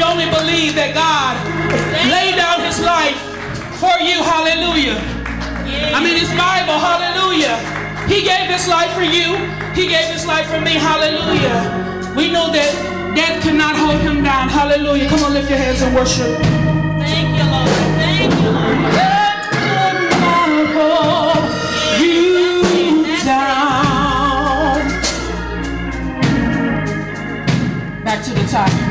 I said, if you only believe that God laid down his life for you, hallelujah. I mean, it's Bible, hallelujah. He gave his life for you. He gave his life for me, hallelujah. We know that death cannot hold him down, hallelujah. Come on, lift your hands and worship. Thank you, Lord. Thank you, Lord. Death could not hold you down. Back to the top.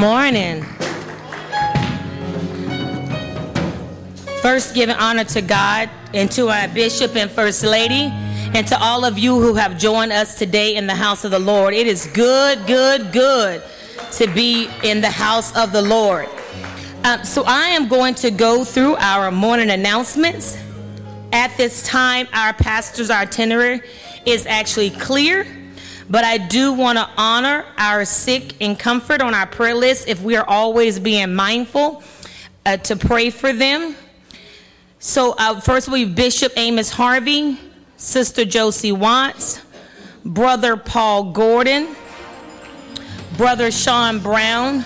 Morning. First, giving honor to God and to our Bishop and First Lady, and to all of you who have joined us today in the house of the Lord. It is good, good, good to be in the house of the Lord. Um, so, I am going to go through our morning announcements. At this time, our pastor's itinerary is actually clear, but I do want to honor our sick and comfort on our prayer list if we are always being mindful uh, to pray for them. So, uh, first we have Bishop Amos Harvey, Sister Josie Watts, Brother Paul Gordon, Brother Sean Brown,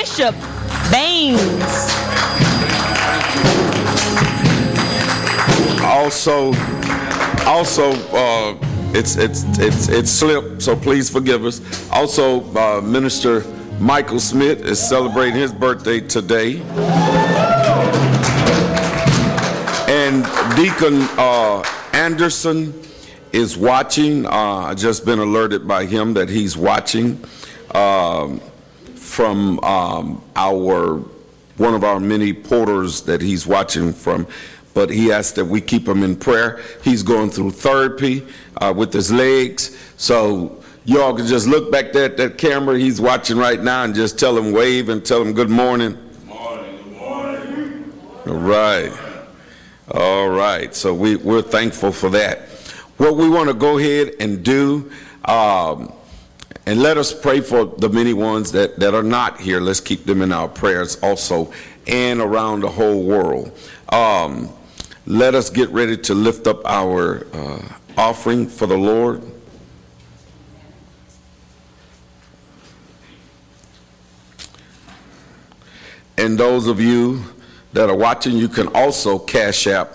Bishop Baines. Also, also, uh, it's it's it's it's slipped, so please forgive us. Also, uh, Minister Michael Smith is celebrating his birthday today, and Deacon uh, Anderson is watching. Uh, I just been alerted by him that he's watching um, from um, our one of our many porters that he's watching from. But he asked that we keep him in prayer. He's going through therapy uh, with his legs. So y'all can just look back there at that camera he's watching right now and just tell him wave and tell him good morning. Morning, good morning. All right. All right. So we, we're thankful for that. What we want to go ahead and do, um, and let us pray for the many ones that, that are not here. Let's keep them in our prayers also and around the whole world. Um, let us get ready to lift up our uh, offering for the Lord. And those of you that are watching, you can also cash app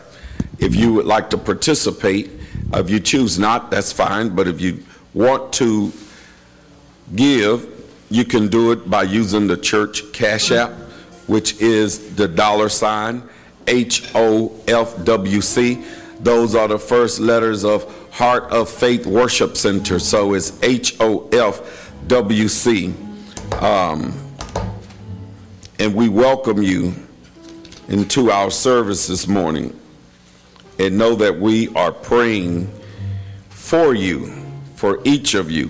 if you would like to participate. If you choose not, that's fine, but if you want to give, you can do it by using the church cash app, which is the dollar sign HOFWC. Those are the first letters of Heart of Faith Worship Center, so it's HOFWC. Um, and we welcome you into our service this morning and know that we are praying for you, for each of you.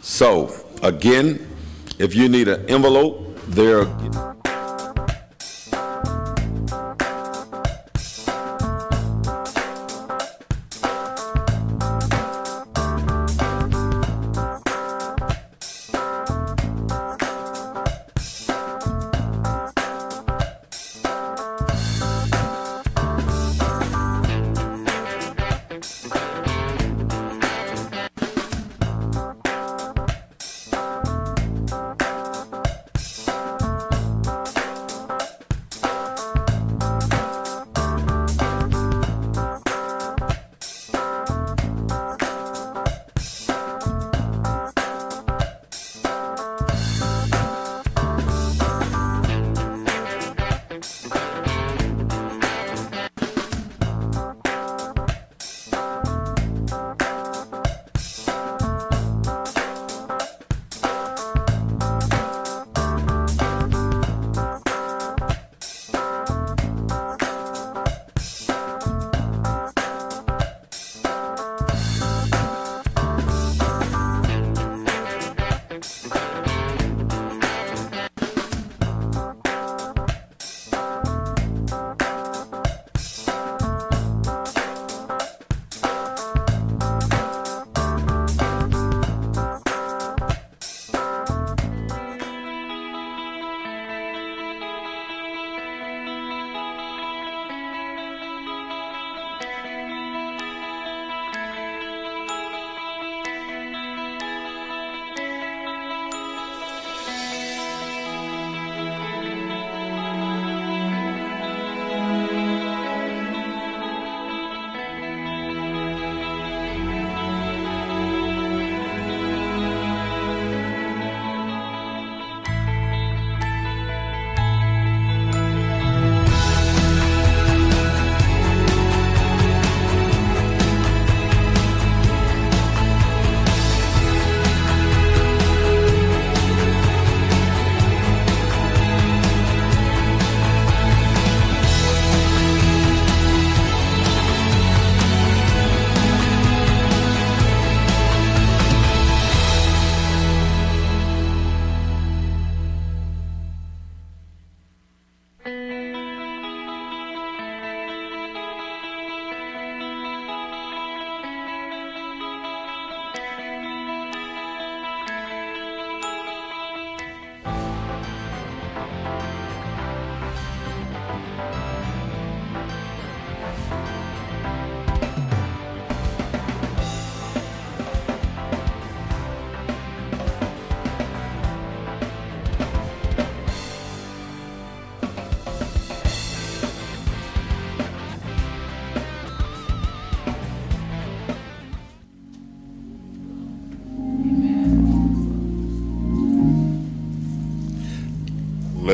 So, again, if you need an envelope, there.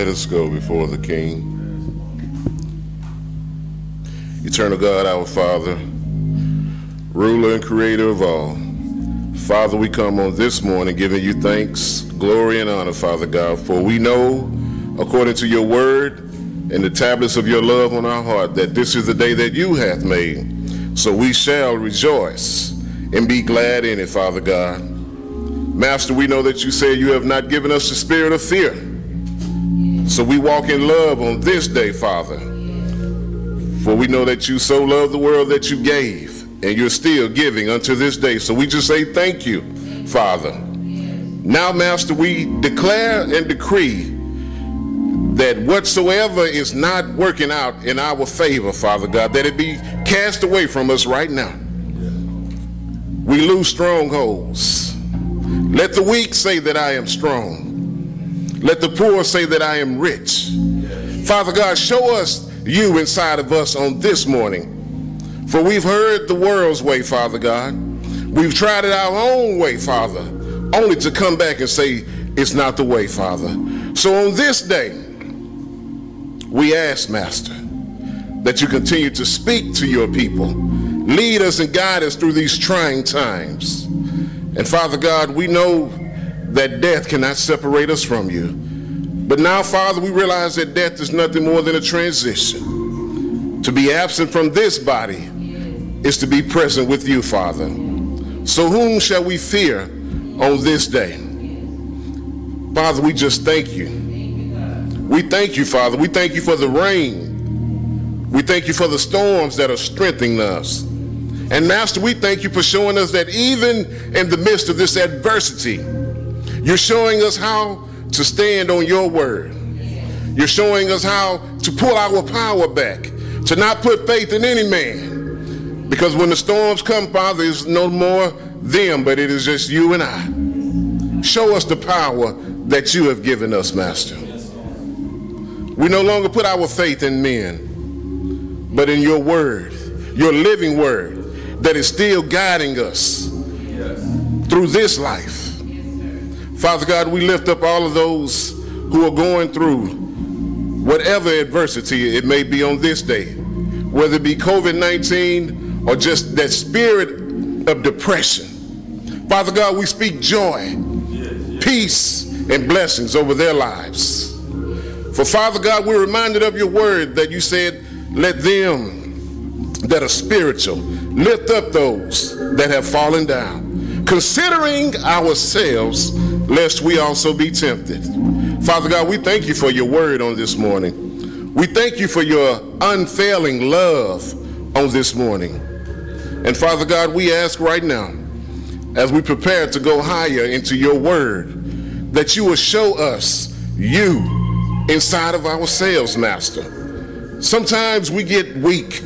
Let us go before the King. Eternal God, our Father, ruler and creator of all. Father, we come on this morning giving you thanks, glory, and honor, Father God, for we know, according to your word and the tablets of your love on our heart, that this is the day that you hath made. So we shall rejoice and be glad in it, Father God. Master, we know that you say you have not given us the spirit of fear. So we walk in love on this day, Father. For we know that you so loved the world that you gave and you're still giving unto this day. So we just say thank you, Father. Now, Master, we declare and decree that whatsoever is not working out in our favor, Father God, that it be cast away from us right now. We lose strongholds. Let the weak say that I am strong. Let the poor say that I am rich. Father God, show us you inside of us on this morning. For we've heard the world's way, Father God. We've tried it our own way, Father, only to come back and say it's not the way, Father. So on this day, we ask, Master, that you continue to speak to your people, lead us and guide us through these trying times. And Father God, we know that death cannot separate us from you. But now, Father, we realize that death is nothing more than a transition. To be absent from this body is to be present with you, Father. So whom shall we fear on this day? Father, we just thank you. We thank you, Father. We thank you for the rain. We thank you for the storms that are strengthening us. And Master, we thank you for showing us that even in the midst of this adversity, you're showing us how to stand on your word. You're showing us how to pull our power back, to not put faith in any man. Because when the storms come, Father, it's no more them, but it is just you and I. Show us the power that you have given us, Master. We no longer put our faith in men, but in your word, your living word that is still guiding us through this life. Father God, we lift up all of those who are going through whatever adversity it may be on this day, whether it be COVID 19 or just that spirit of depression. Father God, we speak joy, peace, and blessings over their lives. For Father God, we're reminded of your word that you said, let them that are spiritual lift up those that have fallen down, considering ourselves, lest we also be tempted. Father God, we thank you for your word on this morning. We thank you for your unfailing love on this morning. And Father God, we ask right now, as we prepare to go higher into your word, that you will show us you inside of ourselves, Master. Sometimes we get weak.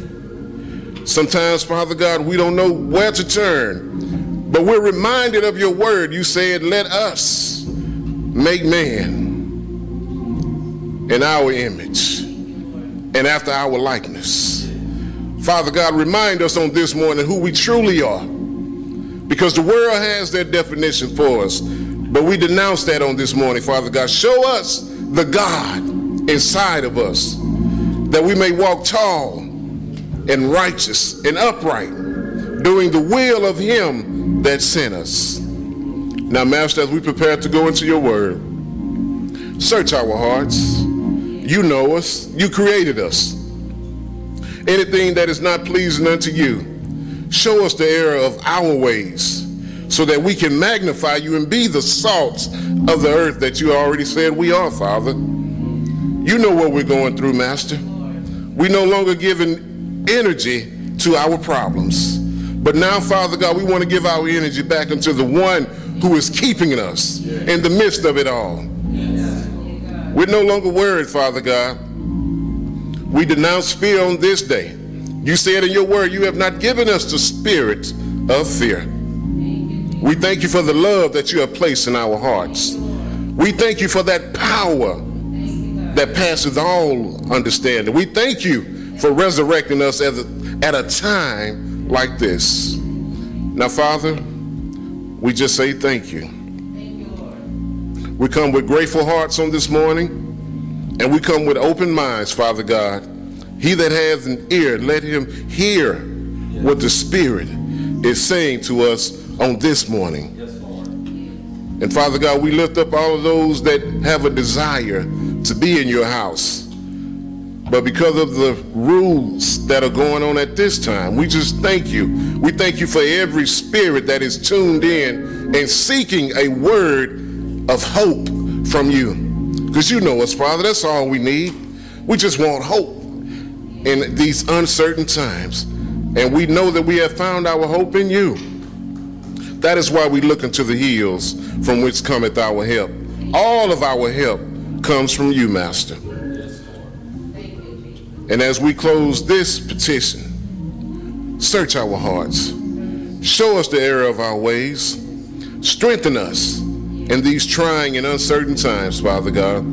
Sometimes, Father God, we don't know where to turn. But we're reminded of your word. You said, Let us make man in our image and after our likeness. Father God, remind us on this morning who we truly are. Because the world has their definition for us. But we denounce that on this morning, Father God. Show us the God inside of us that we may walk tall and righteous and upright, doing the will of Him that sent us. Now, Master, as we prepare to go into your word, search our hearts. You know us, you created us. Anything that is not pleasing unto you, show us the error of our ways so that we can magnify you and be the salt of the earth that you already said we are, Father. You know what we're going through, Master. We no longer giving energy to our problems. But now, Father God, we want to give our energy back unto the one who is keeping us in the midst of it all. We're no longer worried, Father God. We denounce fear on this day. You said in your word, you have not given us the spirit of fear. We thank you for the love that you have placed in our hearts. We thank you for that power that passes all understanding. We thank you for resurrecting us at a, at a time like this. Now, Father, we just say thank you. We come with grateful hearts on this morning. And we come with open minds, Father God. He that has an ear, let him hear what the Spirit is saying to us on this morning. And Father God, we lift up all of those that have a desire to be in your house. But because of the rules that are going on at this time, we just thank you. We thank you for every spirit that is tuned in and seeking a word of hope from you. Because you know us, Father, that's all we need. We just want hope in these uncertain times. And we know that we have found our hope in you. That is why we look into the hills from which cometh our help. All of our help comes from you, Master. And as we close this petition, search our hearts. Show us the error of our ways. Strengthen us in these trying and uncertain times, Father God.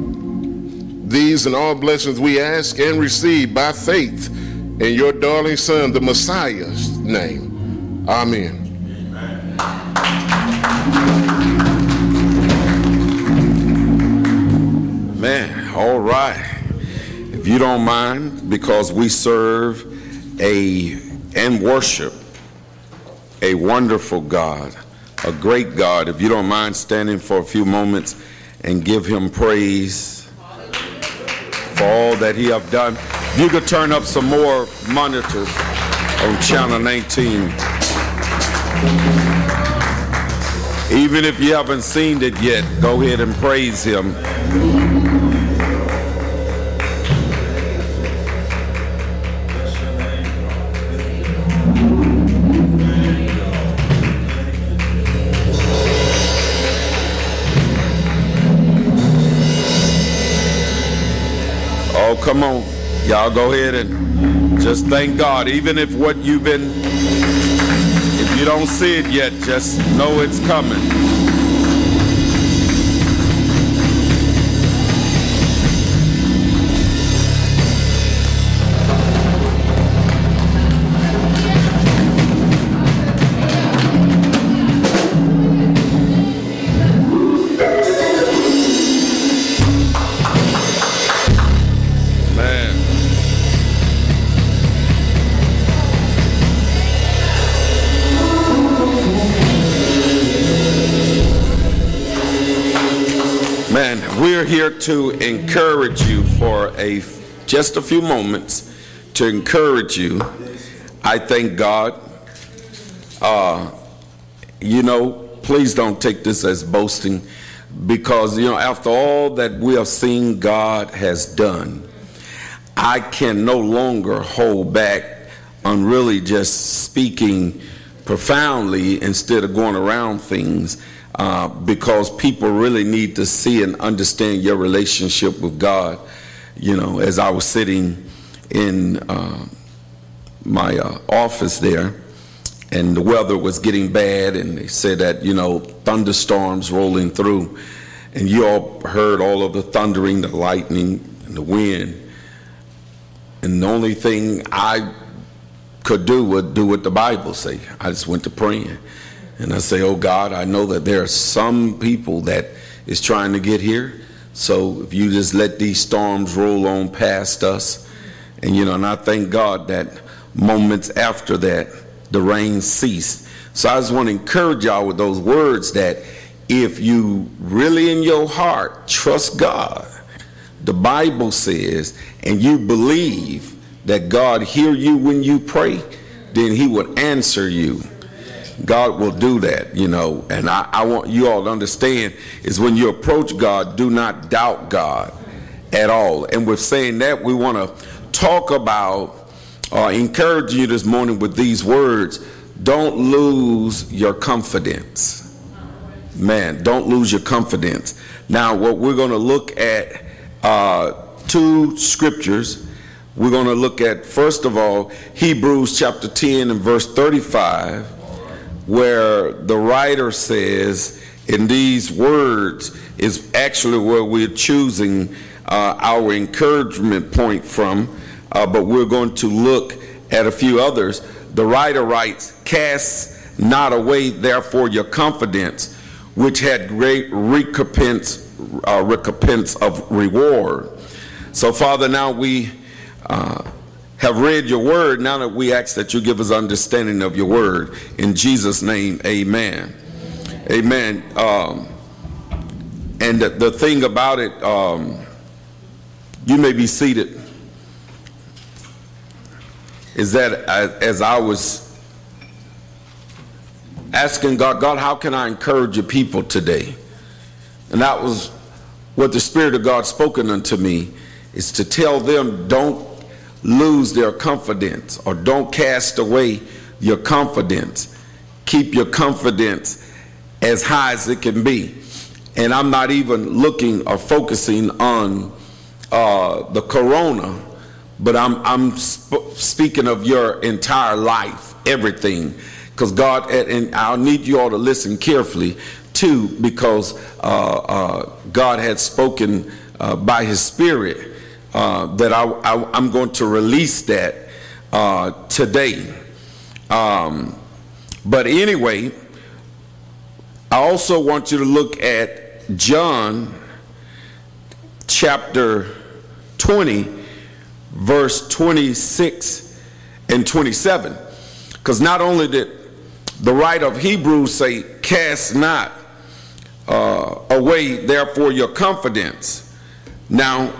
These and all blessings we ask and receive by faith in your darling Son, the Messiah's name. Amen. Man, all right. If you don't mind, because we serve a and worship a wonderful God, a great God. If you don't mind standing for a few moments and give him praise for all that he have done. You could turn up some more monitors on channel 19. Even if you haven't seen it yet, go ahead and praise him. Come on. Y'all go ahead and just thank God. Even if what you've been, if you don't see it yet, just know it's coming. We're here to encourage you for a just a few moments to encourage you. I thank God. Uh, you know, please don't take this as boasting because you know after all that we have seen God has done, I can no longer hold back on really just speaking profoundly instead of going around things uh, because people really need to see and understand your relationship with God. You know, as I was sitting in uh, my uh, office there, and the weather was getting bad, and they said that, you know, thunderstorms rolling through, and you all heard all of the thundering, the lightning, and the wind. And the only thing I could do was do what the Bible say. I just went to praying. And I say, oh God, I know that there are some people that is trying to get here. So if you just let these storms roll on past us, and you know, and I thank God that moments after that, the rain ceased. So I just want to encourage y'all with those words that if you really in your heart trust God, the Bible says, and you believe that God hear you when you pray, then he would answer you. God will do that, you know. And I, I want you all to understand is when you approach God, do not doubt God at all. And with saying that, we want to talk about, uh, encourage you this morning with these words. Don't lose your confidence. Man, don't lose your confidence. Now, what we're going to look at uh, two scriptures. We're going to look at, first of all, Hebrews chapter 10 and verse 35 where the writer says in these words is actually where we're choosing uh, our encouragement point from, uh, but we're going to look at a few others. The writer writes, Cast not away, therefore, your confidence, which had great recompense, uh, recompense of reward. So, Father, now we uh, have read your word. Now that we ask that you give us understanding of your word. In Jesus' name, amen. Amen. Um, and the, the, thing about it, um, you may be seated, is that as I was asking God, God, how can I encourage your people today? And that was what the Spirit of God spoken unto me is to tell them don't lose their confidence or don't cast away your confidence. Keep your confidence as high as it can be. And I'm not even looking or focusing on uh, the corona, but I'm, I'm sp- speaking of your entire life, everything. Because God, and I'll need you all to listen carefully too, because uh, uh, God had spoken uh, by His Spirit uh, that I, I, am going to release that uh, today. Um, but anyway, I also want you to look at John chapter 20, verse 26 and 27. Because not only did the writer of Hebrews say, Cast not uh, away, therefore, your confidence. Now,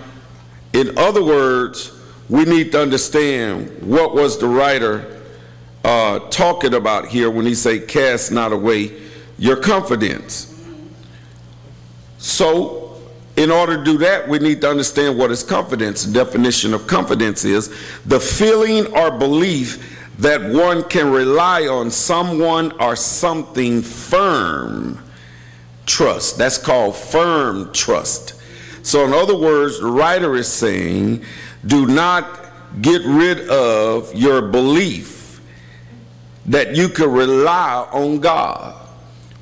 in other words, we need to understand what was the writer uh, talking about here when he say, "Cast not away your confidence." So, in order to do that, we need to understand what is confidence. The definition of confidence is the feeling or belief that one can rely on someone or something firm. Trust. That's called firm trust. So, in other words, the writer is saying, do not get rid of your belief that you can rely on God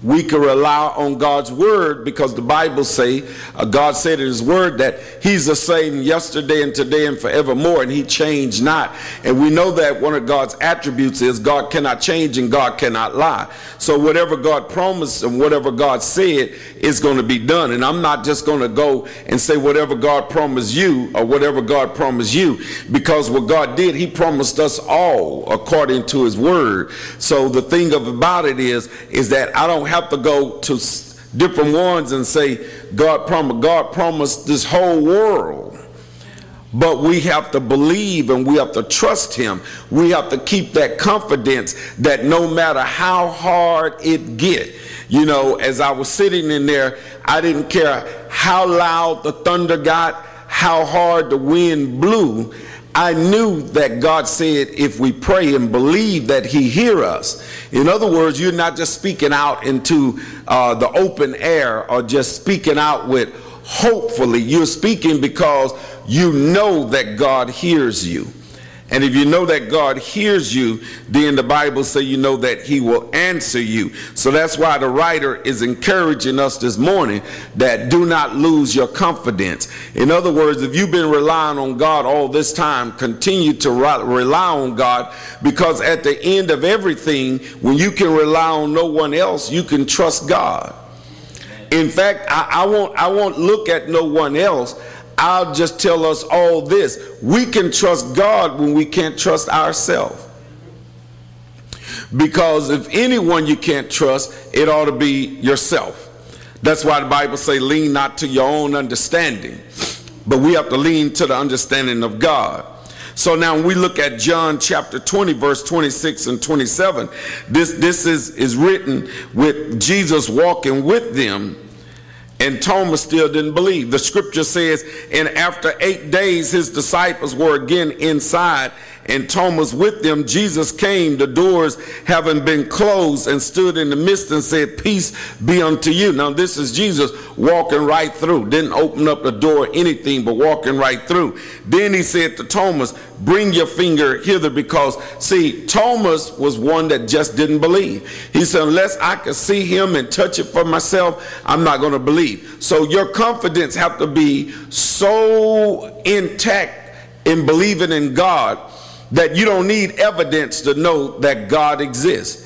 we can rely on God's word because the Bible say uh, God said in his word that he's the same yesterday and today and forevermore and he changed not. And we know that one of God's attributes is God cannot change and God cannot lie. So whatever God promised and whatever God said is going to be done. And I'm not just going to go and say whatever God promised you or whatever God promised you because what God did he promised us all according to his word. So the thing about it is is that I don't have to go to different ones and say, God promised, God promised this whole world. But we have to believe and we have to trust him. We have to keep that confidence that no matter how hard it get, you know, as I was sitting in there, I didn't care how loud the thunder got, how hard the wind blew. I knew that God said if we pray and believe that He hear us. In other words, you're not just speaking out into uh, the open air or just speaking out with hopefully. You're speaking because you know that God hears you. And if you know that God hears you, then the Bible say you know that he will answer you. So that's why the writer is encouraging us this morning that do not lose your confidence. In other words, if you've been relying on God all this time, continue to rely on God because at the end of everything, when you can rely on no one else, you can trust God. In fact, I, I won't I won't look at no one else. I'll just tell us all this. We can trust God when we can't trust ourselves. Because if anyone you can't trust, it ought to be yourself. That's why the Bible say lean not to your own understanding, but we have to lean to the understanding of God. So now when we look at John chapter 20 verse 26 and 27, this this is is written with Jesus walking with them and Thomas still didn't believe. The scripture says, and after eight days, his disciples were again inside and Thomas with them, Jesus came, the doors having been closed, and stood in the midst and said, Peace be unto you. Now, this is Jesus walking right through. Didn't open up the door or anything, but walking right through. Then he said to Thomas, Bring your finger hither, because see, Thomas was one that just didn't believe. He said, Unless I can see him and touch it for myself, I'm not going to believe. So your confidence have to be so intact in believing in God that you don't need evidence to know that God exists.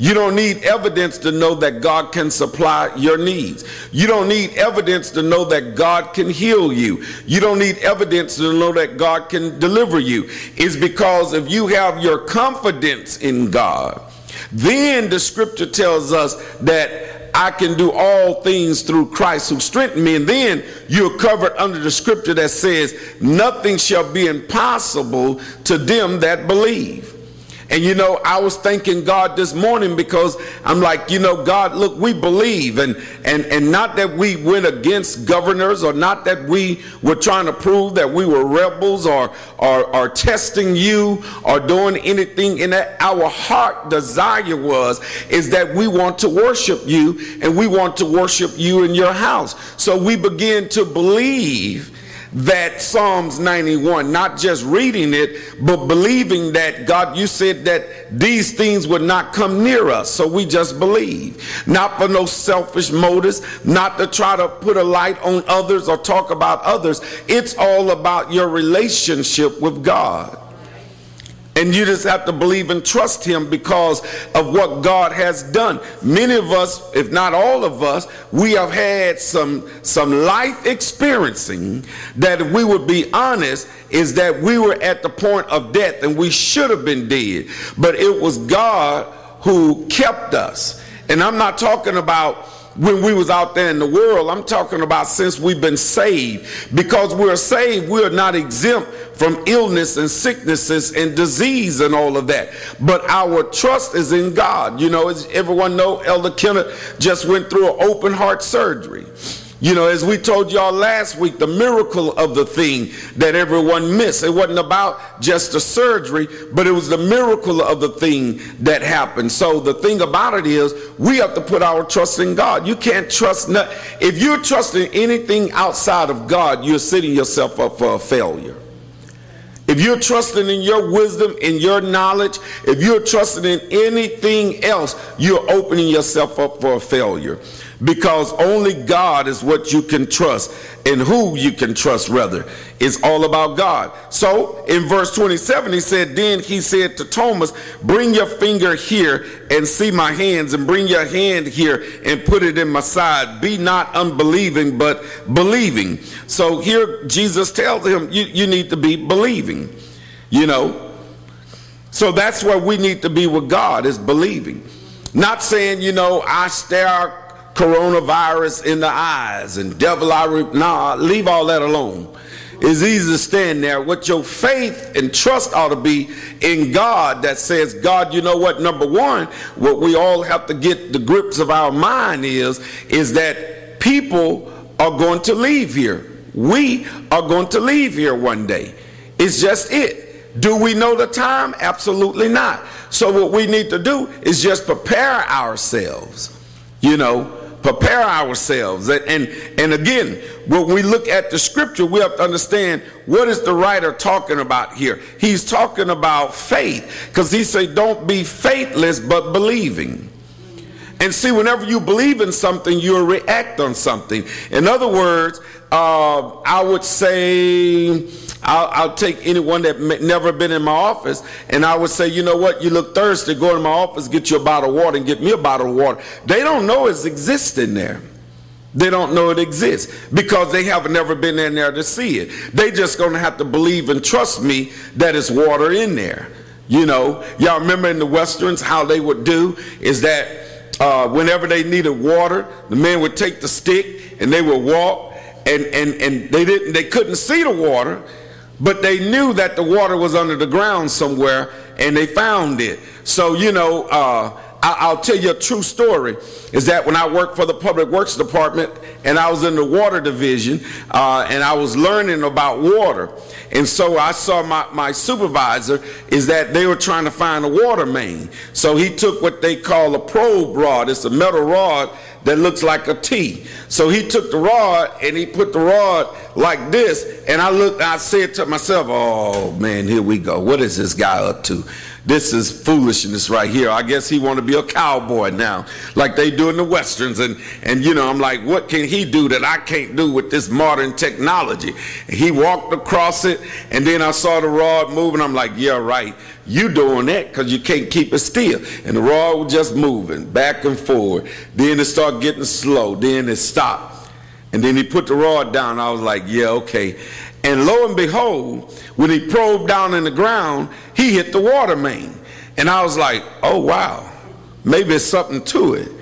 You don't need evidence to know that God can supply your needs. You don't need evidence to know that God can heal you. You don't need evidence to know that God can deliver you. It's because if you have your confidence in God, then the scripture tells us that I can do all things through Christ who strengthened me. And then you're covered under the scripture that says, Nothing shall be impossible to them that believe. And you know, I was thanking God this morning because I'm like, you know, God, look, we believe and and and not that we went against governors or not that we were trying to prove that we were rebels or or, or testing you or doing anything in that our heart desire was is that we want to worship you and we want to worship you in your house. So we begin to believe that Psalms 91, not just reading it, but believing that God, you said that these things would not come near us. So we just believe. Not for no selfish motives, not to try to put a light on others or talk about others. It's all about your relationship with God. And you just have to believe and trust him because of what God has done. Many of us, if not all of us, we have had some, some life experiencing that if we would be honest, is that we were at the point of death and we should have been dead. But it was God who kept us. And I'm not talking about when we was out there in the world i'm talking about since we've been saved. Because we're saved we're not exempt from illness and sicknesses and disease and all of that. But our trust is in god. You know as everyone know elder kenneth just went through an open heart surgery you know, as we told y'all last week, the miracle of the thing that everyone missed. It wasn't about just the surgery, but it was the miracle of the thing that happened. So the thing about it is, we have to put our trust in God. You can't trust if you're trusting anything outside of God, you're setting yourself up for a failure. If you're trusting in your wisdom, in your knowledge, if you're trusting in anything else, you're opening yourself up for a failure because only God is what you can trust and who you can trust rather it's all about God. So in verse 27 he said then he said to Thomas bring your finger here and see my hands and bring your hand here and put it in my side. Be not unbelieving but believing so here Jesus tells him you, you need to be believing you know? So that's where we need to be with God is believing. Not saying you know I stare coronavirus in the eyes and devil I re- nah leave all that alone. It's easy to stand there. What your faith and trust ought to be in God that says God you know what? Number one what we all have to get the grips of our mind is is that people are going to leave here. We are going to leave here one day. It's just it. Do we know the time? Absolutely not. So what we need to do is just prepare ourselves you know prepare ourselves. And, and again when we look at the scripture we have to understand what is the writer talking about here. He's talking about faith because he say don't be faithless but believing. And see whenever you believe in something you'll react on something. In other words uh, i would say I'll, I'll, take anyone that never been in my office and I would say, you know what, you look thirsty, go to my office, get you a bottle of water and get me a bottle of water. They don't know it exists in there. They don't know it exists because they have never been in there to see it. They just gonna have to believe and trust me that it's water in there. You know, y'all remember in the westerns how they would do is that uh, whenever they needed water, the men would take the stick and they would walk and and and they didn't they couldn't see the water but they knew that the water was under the ground somewhere and they found it. So, you know, uh, I, will tell you a true story is that when I worked for the Public Works Department and I was in the water division uh, and I was learning about water. And so I saw my, my supervisor is that they were trying to find a water main. So he took what they call a probe rod. It's a metal rod that looks like a T. So he took the rod and he put the rod like this. And I looked, I said to myself, oh man, here we go. What is this guy up to? This is foolishness right here. I guess he want to be a cowboy now, like they do in the westerns. And and you know, I'm like, what can he do that I can't do with this modern technology? And he walked across it, and then I saw the rod moving. I'm like, yeah, right. You doing that because you can't keep it still. And the rod was just moving back and forward. Then it started getting slow. Then it stopped. And then he put the rod down. I was like, yeah, okay. And lo and behold, when he probed down in the ground, he hit the water main. And I was like, oh, wow, maybe it's something to it.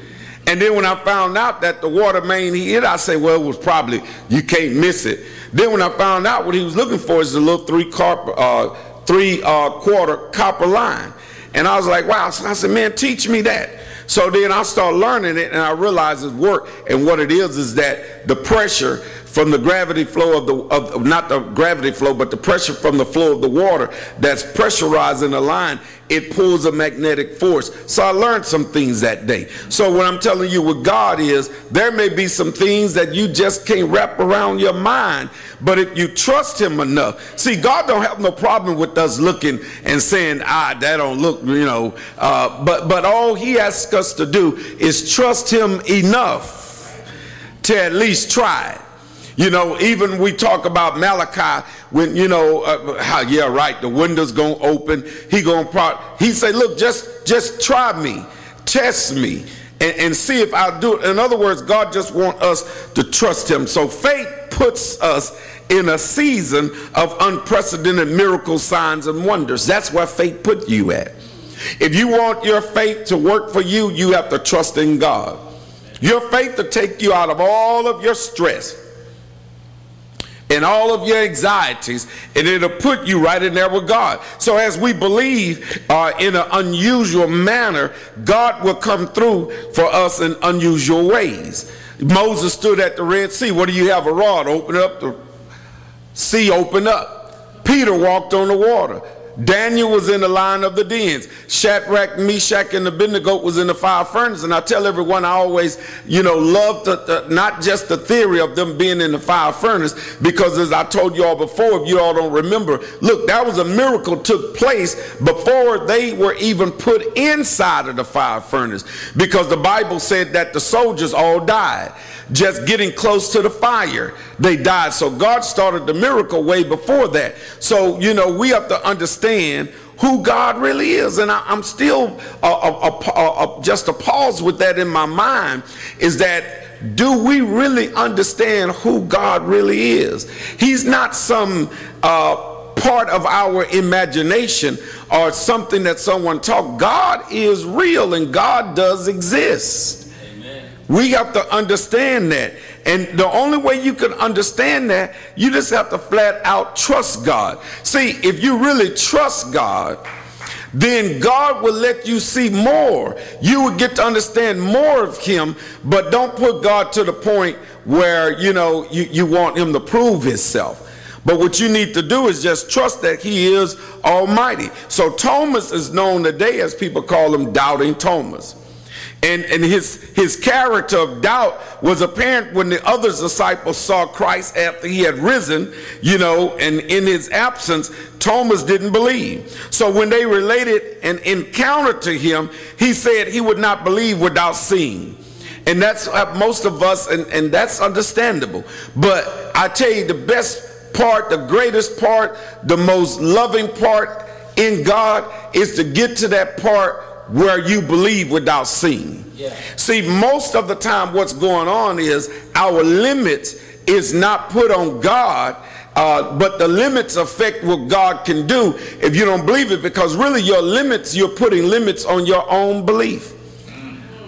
And then when I found out that the water main he hit, I said, well, it was probably, you can't miss it. Then when I found out what he was looking for is a little three, carp, uh, three uh, quarter copper line. And I was like, wow. So I said, man, teach me that. So then I started learning it and I realized it worked. And what it is is that the pressure from the gravity flow of the of not the gravity flow but the pressure from the flow of the water that's pressurizing the line it pulls a magnetic force. So i learned some things that day. So what i'm telling you with god is there may be some things that you just can't wrap around your mind but if you trust him enough see god don't have no problem with us looking and saying ah that don't look you know uh, but but all he asks us to do is trust him enough to at least try it you know, even we talk about Malachi when you know uh, how yeah right the window's gonna open. He gonna pro- he say look just just try me, test me, and, and see if I'll do it. In other words, God just want us to trust Him. So faith puts us in a season of unprecedented miracle signs and wonders. That's where faith put you at. If you want your faith to work for you, you have to trust in God. Your faith to take you out of all of your stress and all of your anxieties, and it'll put you right in there with God. So, as we believe uh, in an unusual manner, God will come through for us in unusual ways. Moses stood at the Red Sea. What do you have? A rod. Open up the sea, open up. Peter walked on the water. Daniel was in the line of the dens. Shadrach, Meshach, and Abednego was in the fire furnace. And I tell everyone I always, you know, love the, the, not just the theory of them being in the fire furnace, because as I told you all before, if you all don't remember, look, that was a miracle took place before they were even put inside of the fire furnace, because the Bible said that the soldiers all died just getting close to the fire, they died. So God started the miracle way before that. So, you know, we have to understand who God really is. And I, am still uh, uh, uh, just appalled with that in my mind is that do we really understand who God really is? He's not some part of our imagination or something that someone taught. God is real and God does exist. We have to understand that. And the only way you can understand that, you just have to flat out trust God. See, if you really trust God, then God will let you see more. You will get to understand more of Him, but don't put God to the point where, you know, you, you want Him to prove Himself. But what you need to do is just trust that He is Almighty. So Thomas is known today as people call him Doubting Thomas. And, and his, his character of doubt was apparent when the other disciples saw Christ after he had risen, you know, and in his absence, Thomas didn't believe. So when they related an encounter to him, he said he would not believe without seeing. And that's uh, most of us, and, and that's understandable. But I tell you, the best part, the greatest part, the most loving part in God is to get to that part where you believe without seeing. Yeah. See, most of the time, what's going on is our limits is not put on God. Uh, but the limits affect what God can do if you don't believe it, because really your limits, you're putting limits on your own belief.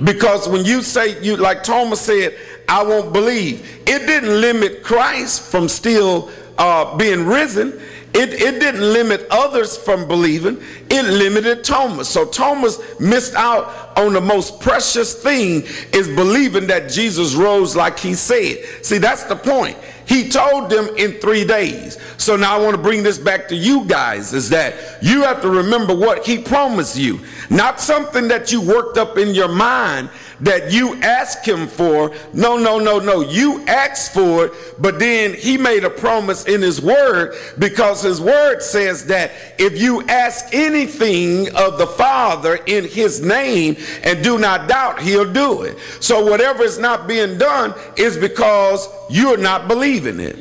Because when you say, you like Thomas said, I won't believe, it didn't limit Christ from still uh, being risen. It, it didn't limit others from believing, it limited Thomas. So Thomas missed out on the most precious thing is believing that Jesus rose like he said. See, that's the point. He told them in three days. So now I want to bring this back to you guys is that you have to remember what he promised you, not something that you worked up in your mind that you asked him for. No, no, no, no. You asked for it, but then he made a promise in his word because his word says that if you ask anything of the Father in his name and do not doubt, he'll do it. So whatever is not being done is because you're not believing it.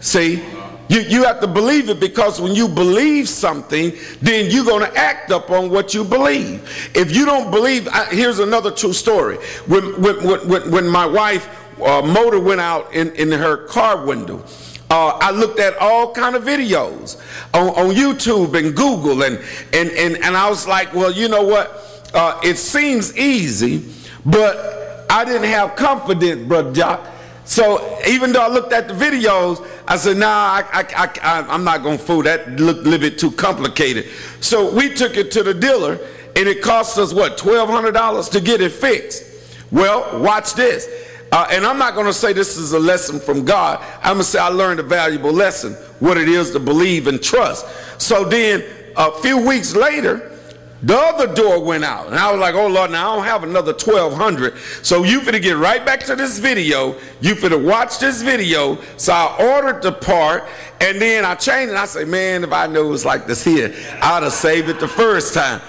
See? You, you have to believe it because when you believe something, then you're going to act upon what you believe. If you don't believe, I, here's another true story. When, when, when, when my wife uh, motor went out in, in her car window, uh, I looked at all kind of videos on, on YouTube and Google, and, and, and, and I was like, well, you know what? Uh, it seems easy, but I didn't have confidence, brother Jock. So even though I looked at the videos, I said, nah, I, I, I'm not going to fool that. Look a little bit too complicated. So we took it to the dealer, and it cost us, what, $1,200 to get it fixed. Well, watch this. Uh, and I'm not going to say this is a lesson from God. I'm going to say I learned a valuable lesson, what it is to believe and trust. So then a few weeks later, the other door went out. And I was like, oh Lord, now I don't have another 1200. So you finna get right back to this video. You finna watch this video. So I ordered the part and then I changed it. I say, man, if I knew it was like this here, I'd have saved it the first time.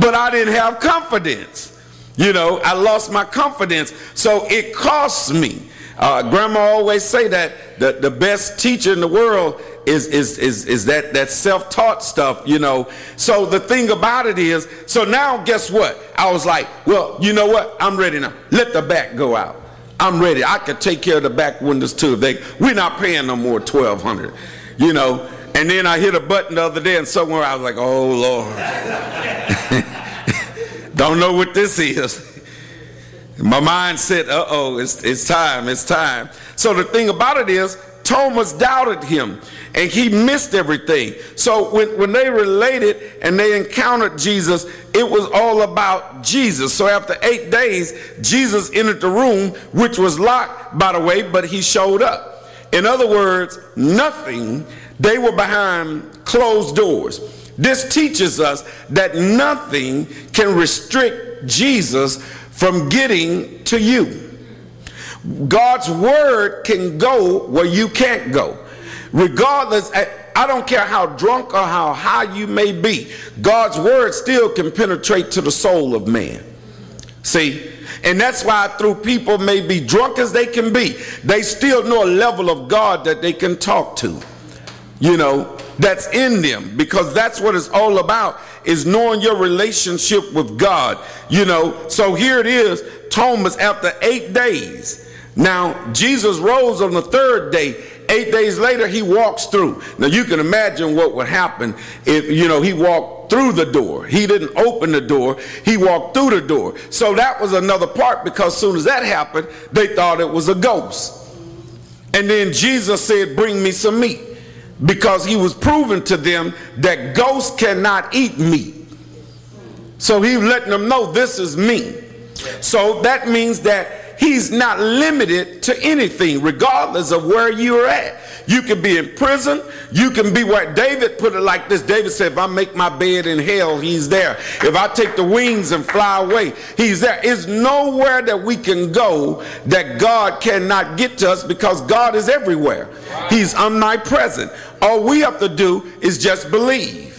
But I didn't have confidence. You know, I lost my confidence. So it cost me. Uh, grandma always say that the, the best teacher in the world is is is is that that self-taught stuff, you know. So the thing about it is, so now guess what? I was like, well, you know what? I'm ready now. Let the back go out. I'm ready. I could take care of the back windows too. They we're not paying no more twelve hundred, you know. And then I hit a button the other day, and somewhere I was like, oh Lord, don't know what this is. My mind said, uh oh, it's, it's time, it's time. So the thing about it is, Thomas doubted him and he missed everything. So when, when they related and they encountered Jesus, it was all about Jesus. So after eight days, Jesus entered the room, which was locked, by the way, but he showed up. In other words, nothing, they were behind closed doors. This teaches us that nothing can restrict Jesus from getting to you. God's word can go where you can't go. Regardless, eh, I don't care how drunk or how high you may be, God's word still can penetrate to the soul of man. See? And that's why, through people may be drunk as they can be, they still know a level of God that they can talk to. You know, that's in them because that's what it's all about is knowing your relationship with God. You know, so here it is, Thomas, after eight days. Now, Jesus rose on the third day. Eight days later, he walks through. Now, you can imagine what would happen if, you know, he walked through the door. He didn't open the door, he walked through the door. So that was another part because as soon as that happened, they thought it was a ghost. And then Jesus said, Bring me some meat because he was proving to them that ghosts cannot eat meat. So he letting them know this is me. So that means that he's not limited to anything, regardless of where you're at. You can be in prison. You can be where David put it like this. David said, if I make my bed in hell, he's there. If I take the wings and fly away, he's there. It's nowhere that we can go that God cannot get to us because God is everywhere. He's omnipresent. All we have to do is just believe.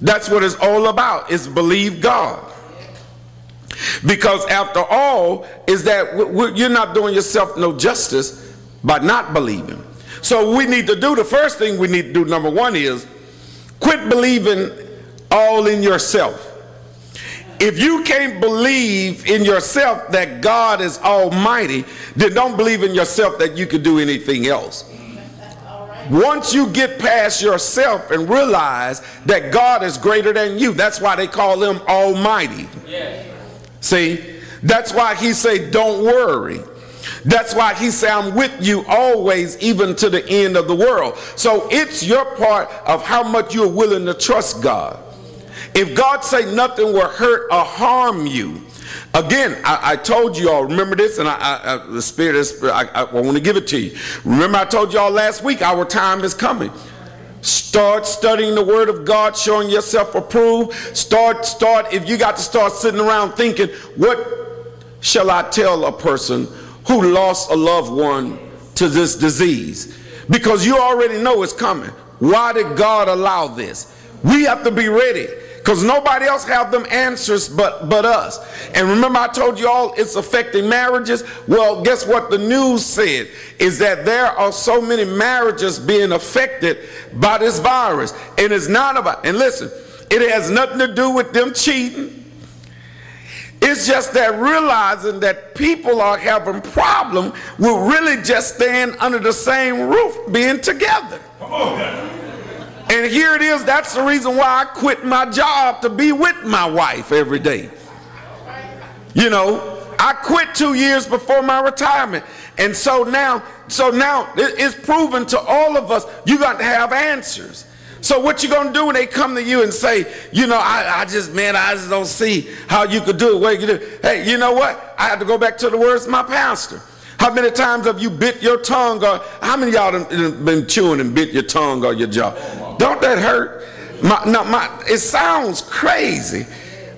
That's what it's all about, is believe God. Because after all, is that you're not doing yourself no justice by not believing. So we need to do the first thing we need to do, number one, is quit believing all in yourself. If you can't believe in yourself that God is almighty, then don't believe in yourself that you could do anything else. Once you get past yourself and realize that God is greater than you, that's why they call him almighty. Yeah. See, that's why he say, don't worry. That's why he say, I'm with you always, even to the end of the world. So it's your part of how much you're willing to trust God. If God say nothing will hurt or harm you, Again, I, I, told you all, remember this, and I, I, the Spirit is, I, I want to give it to you. Remember, I told you all last week, our time is coming. Start studying the Word of God, showing yourself approved. Start, start, if you got to start sitting around thinking, what shall I tell a person who lost a loved one to this disease? Because you already know it's coming. Why did God allow this? We have to be ready because nobody else have them answers but but us and remember i told you all it's affecting marriages well guess what the news said is that there are so many marriages being affected by this virus and it's not about and listen it has nothing to do with them cheating it's just that realizing that people are having problem with really just staying under the same roof being together and here it is, that's the reason why I quit my job to be with my wife every day. You know, I quit two years before my retirement. And so now, so now it's proven to all of us, you got to have answers. So what you gonna do when they come to you and say, you know, I, I just, man, I just don't see how you could do it. What you do? Hey, you know what? I have to go back to the words of my pastor. How many times have you bit your tongue or how many y'all been chewing and bit your tongue or your jaw? Don't that hurt? My, no, my, it sounds crazy.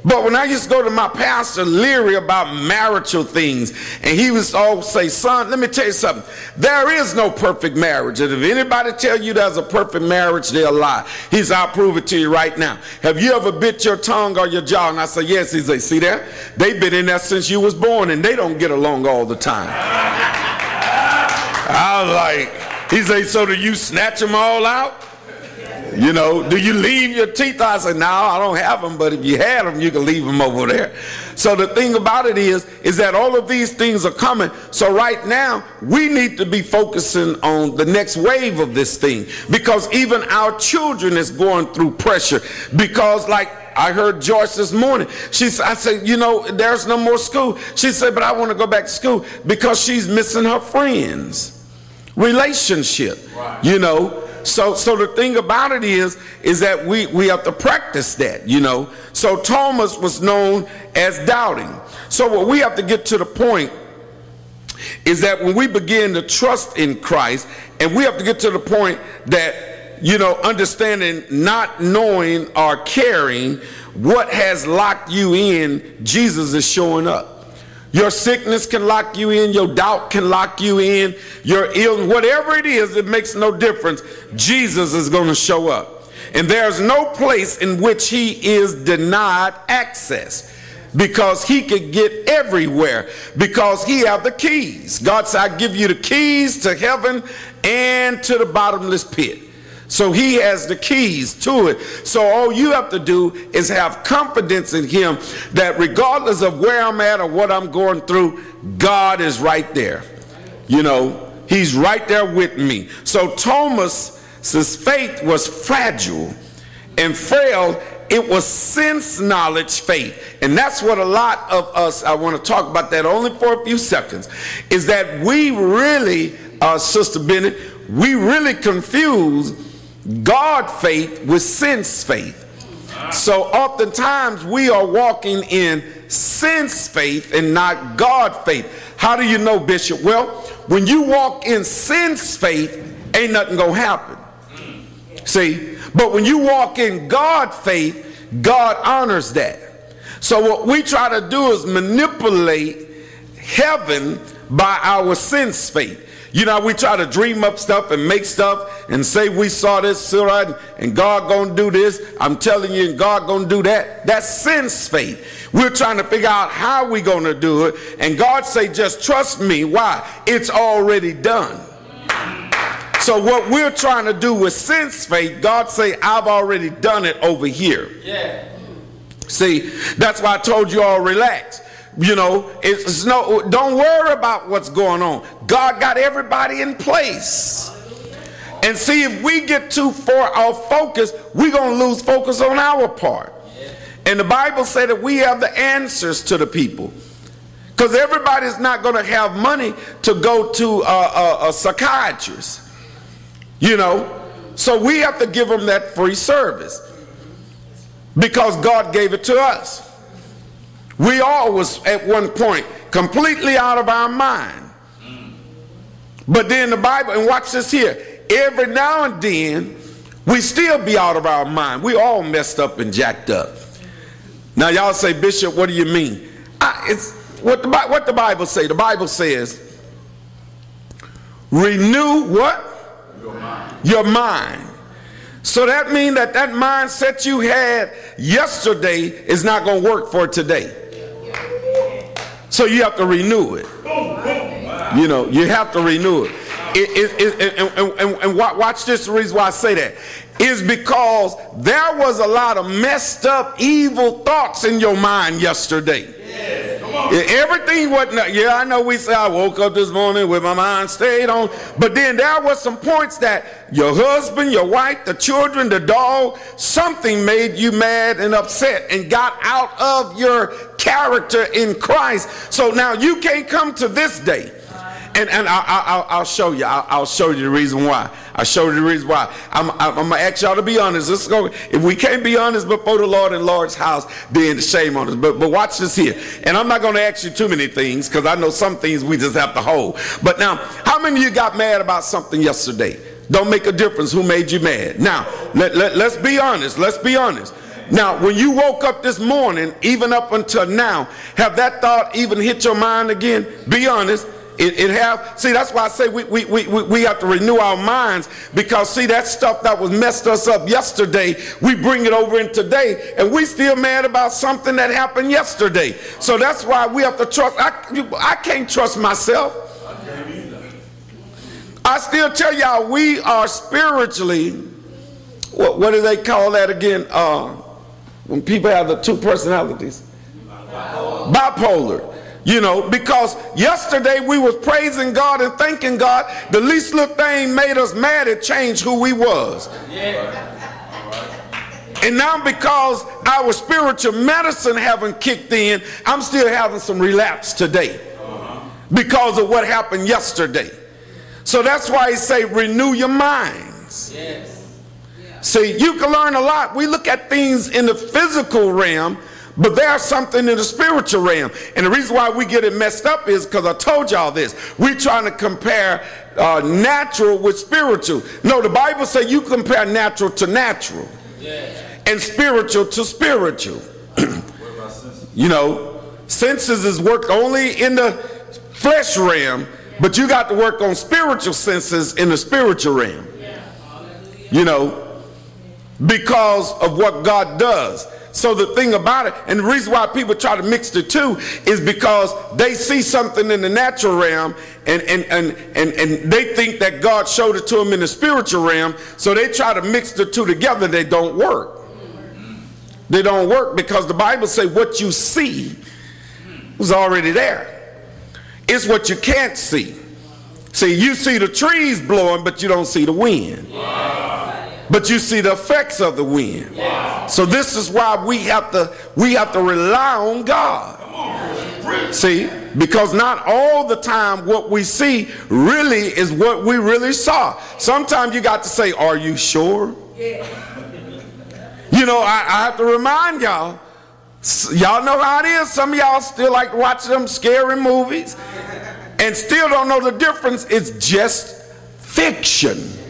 But when I used to go to my pastor Leary about marital things, and he was always say, son, let me tell you something. There is no perfect marriage. And if anybody tell you there's a perfect marriage, they'll lie. He said, I'll prove it to you right now. Have you ever bit your tongue or your jaw? And I said, yes. He said, see there? They've been in there since you was born, and they don't get along all the time. I was like, he said, so do you snatch them all out? You know, do you leave your teeth? I said, no, I don't have them, but if you had them, you can leave them over there. So the thing about it is, is that all of these things are coming. So right now, we need to be focusing on the next wave of this thing because even our children is going through pressure because like I heard Joyce this morning. She said, I said, you know, there's no more school. She said, but I want to go back to school because she's missing her friends relationship, right. you know. So, so the thing about it is, is that we, we have to practice that, you know. So Thomas was known as doubting. So what we have to get to the point is that when we begin to trust in Christ, and we have to get to the point that, you know, understanding, not knowing or caring what has locked you in, Jesus is showing up. Your sickness can lock you in, your doubt can lock you in, your illness, whatever it is, it makes no difference. Jesus is going to show up. And there's no place in which he is denied access because he could get everywhere because he have the keys. God said, I give you the keys to heaven and to the bottomless pit. So he has the keys to it. So all you have to do is have confidence in him that regardless of where I'm at or what I'm going through, God is right there. You know, he's right there with me. So Thomas's faith was fragile and frail. It was sense knowledge faith. And that's what a lot of us, I want to talk about that only for a few seconds, is that we really, uh, Sister Bennett, we really confuse God faith with sense faith. So oftentimes we are walking in sense faith and not God faith. How do you know, Bishop? Well, when you walk in sense faith, ain't nothing gonna happen. See, but when you walk in God faith, God honors that. So what we try to do is manipulate heaven by our sense faith. You know, we try to dream up stuff and make stuff and say we saw this, and God gonna do this. I'm telling you, and God gonna do that. That's sense faith. We're trying to figure out how we gonna do it, and God say, just trust me. Why? It's already done. So what we're trying to do with sense faith, God say, I've already done it over here. Yeah. See, that's why I told you all relax. You know, it's no, don't worry about what's going on. God got everybody in place. And see, if we get too far off focus, we're going to lose focus on our part. And the Bible said that we have the answers to the people. Because everybody's not going to have money to go to a, a, a psychiatrist. You know, so we have to give them that free service because God gave it to us. We all was at one point completely out of our mind. But then the Bible, and watch this here, every now and then we still be out of our mind. We all messed up and jacked up. Now y'all say, Bishop, what do you mean? I, it's what the, what the Bible say. The Bible says, renew what? Your mind. Your mind. So that means that that mindset you had yesterday is not going to work for today. So you have to renew it. You know, you have to renew it. it, it, it and, and, and watch this, the reason why I say that is because there was a lot of messed up evil thoughts in your mind yesterday. Everything wasn't, yeah, I know we say I woke up this morning with my mind stayed on, but then there was some points that your husband, your wife, the children, the dog, something made you mad and upset and got out of your character in Christ. So now you can't come to this day and, and I, will show you. I'll, I'll, show you the reason why. I'll show you the reason why. I'm, I'm, gonna ask y'all to be honest. Let's go. If we can't be honest before the Lord in Lord's house, then shame on us. But but watch this here. And I'm not gonna ask you too many things because I know some things we just have to hold. But now, how many of you got mad about something yesterday? Don't make a difference who made you mad. Now, let, let, let's be honest. Let's be honest. Now, when you woke up this morning, even up until now, have that thought even hit your mind again? Be honest. It, it, have see that's why I say we, we, we, we have to renew our minds because see that stuff that was messed us up yesterday we bring it over in today and we still mad about something that happened yesterday. So that's why we have to trust I, I can't trust myself. I still tell y'all we are spiritually what, what do they call that again? Uh, when people have the two personalities. Bipolar you know, because yesterday we was praising God and thanking God. The least little thing made us mad. It changed who we was. Yeah. And now because our spiritual medicine haven't kicked in, I'm still having some relapse today because of what happened yesterday. So that's why he say renew your minds. Yes. See, you can learn a lot. We look at things in the physical realm but there's something in the spiritual realm. And the reason why we get it messed up is because I told y'all this. We're trying to compare uh, natural with spiritual. No, the Bible says you compare natural to natural yeah. and spiritual to spiritual. you know, senses is worked only in the flesh realm, but you got to work on spiritual senses in the spiritual realm. You know, because of what God does. So the thing about it, and the reason why people try to mix the two is because they see something in the natural realm and, and, and, and, and they think that God showed it to them in the spiritual realm. So they try to mix the two together. They don't work. They don't work because the Bible says what you see was already there. It's what you can't see. See, you see the trees blowing, but you don't see the wind. But you see the effects of the wind. So this is why we have to we have to rely on God. See, because not all the time what we see really is what we really saw. Sometimes you got to say, Are you sure? You know, I, I have to remind y'all. Y'all know how it is. Some of y'all still like watching them scary movies and still don't know the difference. It's just fiction.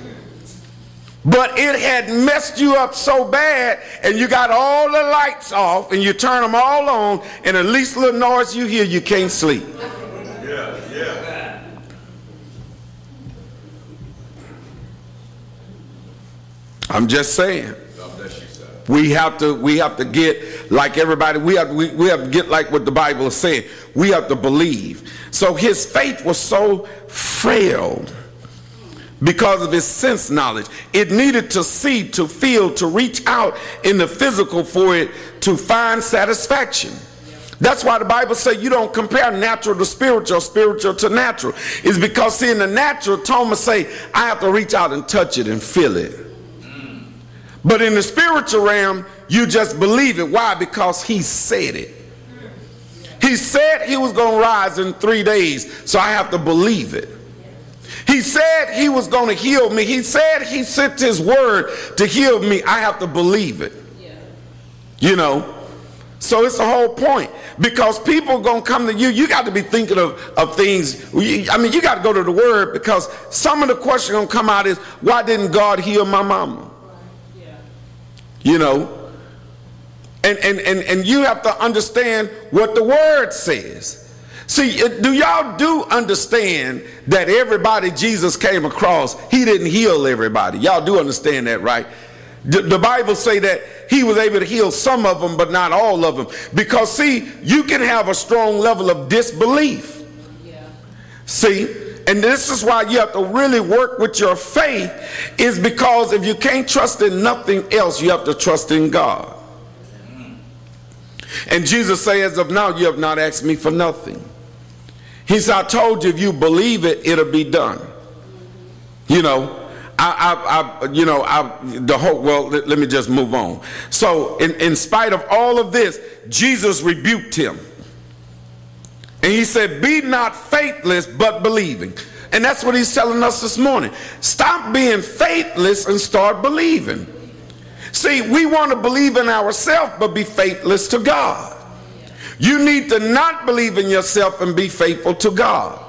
But it had messed you up so bad, and you got all the lights off, and you turn them all on, and the least little noise you hear, you can't sleep. Yeah, yeah. I'm just saying. We have to we have to get like everybody we have we, we have to get like what the Bible is saying. We have to believe. So his faith was so frail because of his sense knowledge. It needed to see, to feel, to reach out in the physical for it to find satisfaction. That's why the Bible says you don't compare natural to spiritual, spiritual to natural. It's because see in the natural, Thomas say, I have to reach out and touch it and feel it. But in the spiritual realm, you just believe it. Why? Because he said it. He said he was going to rise in three days, so I have to believe it. He said he was going to heal me. He said he sent his word to heal me. I have to believe it. Yeah. You know. So it's the whole point because people gonna come to you. You got to be thinking of, of things. I mean, you got to go to the Word because some of the questions gonna come out is, why didn't God heal my mama? You know, and and and and you have to understand what the Word says. See, uh, do y'all do understand that everybody Jesus came across, he didn't heal everybody. Y'all do understand that, right? The Bible say that he was able to heal some of them, but not all of them. Because see, you can have a strong level of disbelief. Yeah. See, and this is why you have to really work with your faith, is because if you can't trust in nothing else, you have to trust in God. And Jesus says, of now, you have not asked me for nothing. He said, I told you if you believe it, it'll be done. You know, I, I, I, you know, I, the whole, well, let, let me just move on. So, in, in spite of all of this, Jesus rebuked him. And he said, Be not faithless, but believing. And that's what he's telling us this morning. Stop being faithless and start believing. See, we want to believe in ourselves, but be faithless to God. You need to not believe in yourself and be faithful to God.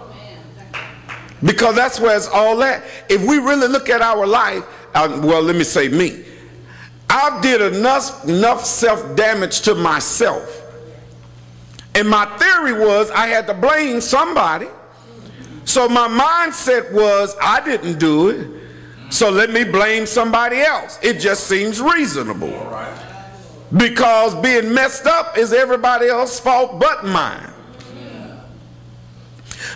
Because that's where it's all at. If we really look at our life, uh, well, let me say me. I did enough, enough self damage to myself. And my theory was I had to blame somebody. So my mindset was I didn't do it. So let me blame somebody else. It just seems reasonable. Because being messed up is everybody else's fault but mine.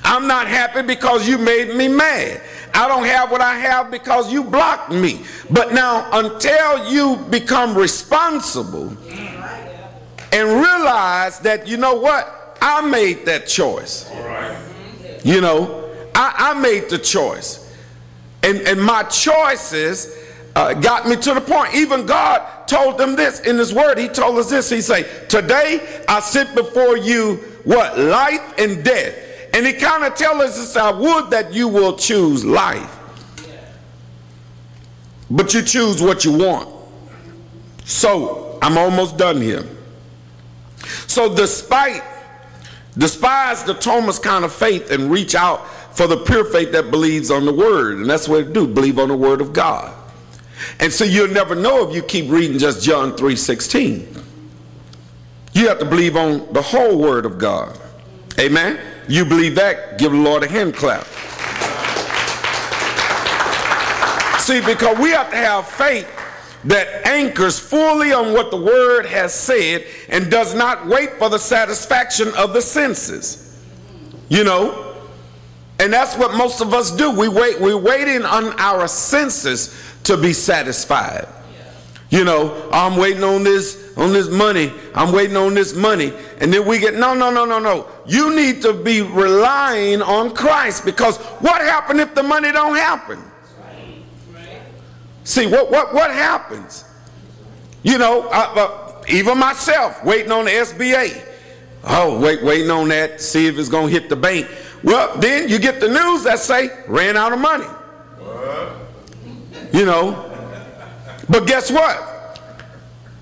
I'm not happy because you made me mad. I don't have what I have because you blocked me. But now, until you become responsible and realize that, you know what? I made that choice. You know, I, I made the choice. And, and my choices uh, got me to the point. Even God told them this in His Word. He told us this. He said, Today I sit before you, what? Life and death. And he kind of tells us this, I would that you will choose life. But you choose what you want. So I'm almost done here. So despite despise the Thomas kind of faith and reach out for the pure faith that believes on the word. And that's what it do, believe on the word of God. And so you'll never know if you keep reading just John 3:16. You have to believe on the whole word of God. Amen. You believe that? Give the Lord a hand clap. See, because we have to have faith that anchors fully on what the word has said and does not wait for the satisfaction of the senses. You know? And that's what most of us do. We wait, we're waiting on our senses to be satisfied. You know, I'm waiting on this on this money. I'm waiting on this money. And then we get no, no, no, no, no. You need to be relying on Christ because what happened if the money don't happen? See what what what happens? You know, uh, uh, even myself waiting on the SBA. Oh, wait, waiting on that, see if it's gonna hit the bank. Well, then you get the news that say ran out of money. You know, but guess what?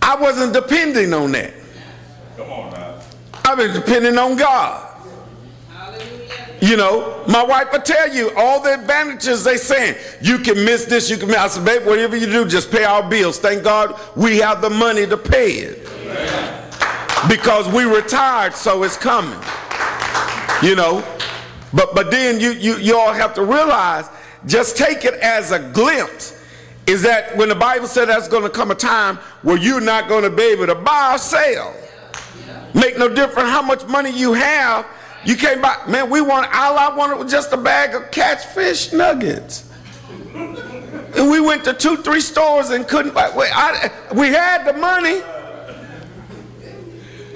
I wasn't depending on that. Come on now. I've been depending on God. You know, my wife will tell you all the advantages they saying. You can miss this, you can miss. I said, babe, whatever you do, just pay our bills. Thank God we have the money to pay it. Because we retired, so it's coming. You know. But but then you you you all have to realize, just take it as a glimpse is that when the Bible said that's going to come a time where you're not going to be able to buy or sell. Make no difference how much money you have. You can't buy. Man, we want all I wanted was just a bag of catfish nuggets. And we went to two, three stores and couldn't buy. We, I, we had the money,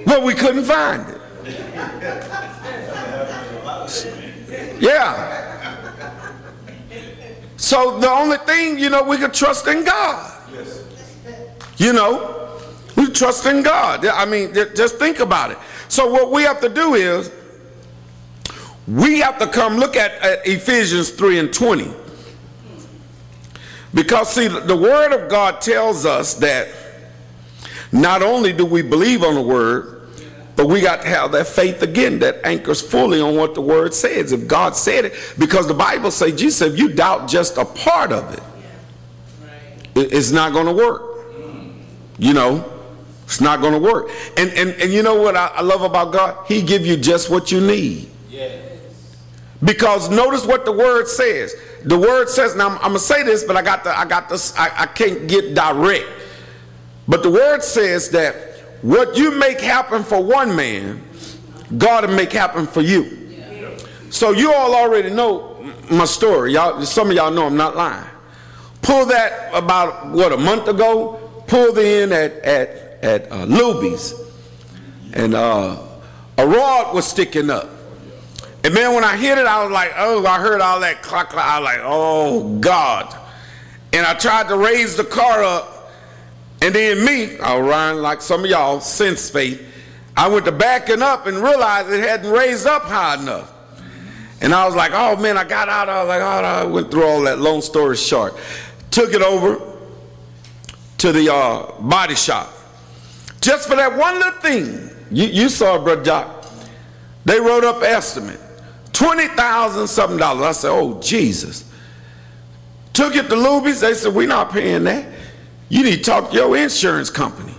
but we couldn't find it. Yeah. So the only thing, you know, we could trust in God. Yes. You know, we trust in God. I mean, just think about it. So what we have to do is we have to come look at, at Ephesians 3 and 20. Because see, the word of God tells us that Not only do we believe on the word, but we got to have that faith again that anchors fully on what the word says. If God said it, because the Bible says, Jesus said, if you doubt just a part of it, it- it's not going to work. You know, it's not going to work. And, and and you know what I, I love about God? He give you just what you need. Because notice what the word says. The word says, now I'm, I'm gonna say this, but I got the I got this, I, I can't get direct. But the word says that what you make happen for one man, God will make happen for you. So you all already know my story. Y'all, some of y'all know I'm not lying. Pull that about what a month ago. Pulled in at at at uh, Luby's, and uh, a rod was sticking up. And man, when I hit it, I was like, oh, I heard all that clack, clack. I was like, oh, God. And I tried to raise the car up. And then me, I was riding like some of y'all, sense faith. I went to backing up and realized it hadn't raised up high enough. And I was like, oh man, I got out. I was like, oh, I went through all that. Long story short, took it over to the uh, body shop. Just for that one little thing. You, you saw it, Brother Jock. They wrote up estimate. 20,000 something dollars. I said, oh, Jesus. Took it to Luby's. They said, we're not paying that. You need to talk to your insurance company.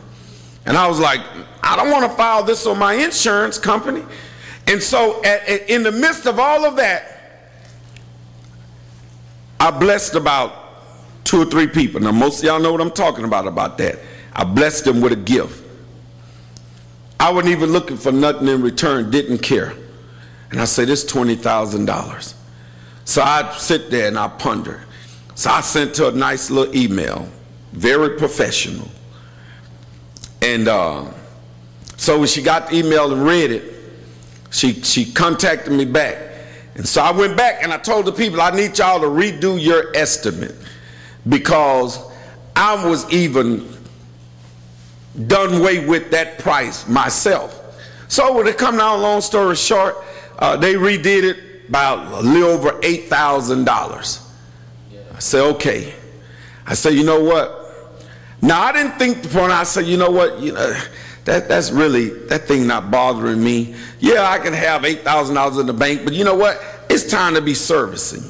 And I was like, I don't want to file this on my insurance company. And so, at, at- in the midst of all of that, I blessed about two or three people. Now, most of y'all know what I'm talking about about that. I blessed them with a gift. I wasn't even looking for nothing in return, didn't care. And I said, it's $20,000. So I sit there and I ponder. So I sent her a nice little email, very professional. And uh, so when she got the email and read it, she, she contacted me back. And so I went back and I told the people, I need y'all to redo your estimate because I was even done away with that price myself. So when it come down, long story short, uh, they redid it about a little over eight thousand dollars. I said, okay. I said, you know what? Now I didn't think before. I said, you know what? You know that that's really that thing not bothering me. Yeah, I can have eight thousand dollars in the bank, but you know what? It's time to be servicing.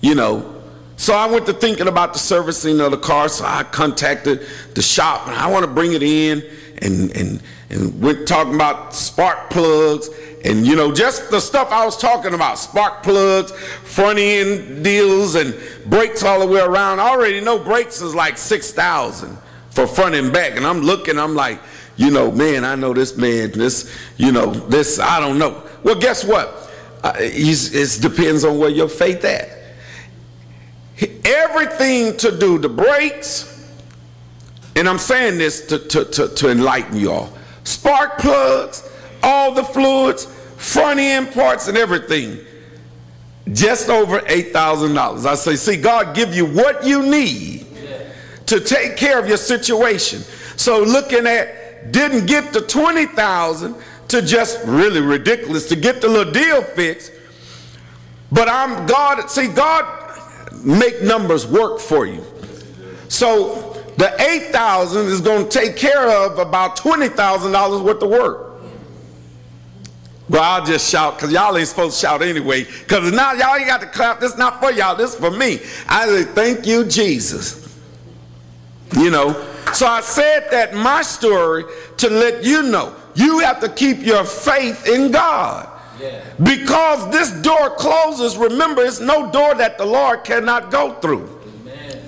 You know, so I went to thinking about the servicing of the car. So I contacted the shop and I want to bring it in and and and went talking about spark plugs and you know just the stuff I was talking about spark plugs, front end deals and brakes all the way around. I already know brakes is like six thousand for front and back, and I'm looking. I'm like, you know, man, I know this man. This, you know, this. I don't know. Well, guess what? Uh, it depends on where your faith at everything to do the brakes and i'm saying this to, to, to, to enlighten you all spark plugs all the fluids front end parts and everything just over $8000 i say see god give you what you need to take care of your situation so looking at didn't get the 20000 to just really ridiculous to get the little deal fixed but i'm god see god make numbers work for you. So the 8,000 is going to take care of about $20,000 worth of work. Well, I'll just shout because y'all ain't supposed to shout anyway. Because now y'all ain't got to clap. This not for y'all. This for me. I say, thank you, Jesus. You know. So I said that my story to let you know you have to keep your faith in God. Yeah. Because this door closes, remember, it's no door that the Lord cannot go through. Amen.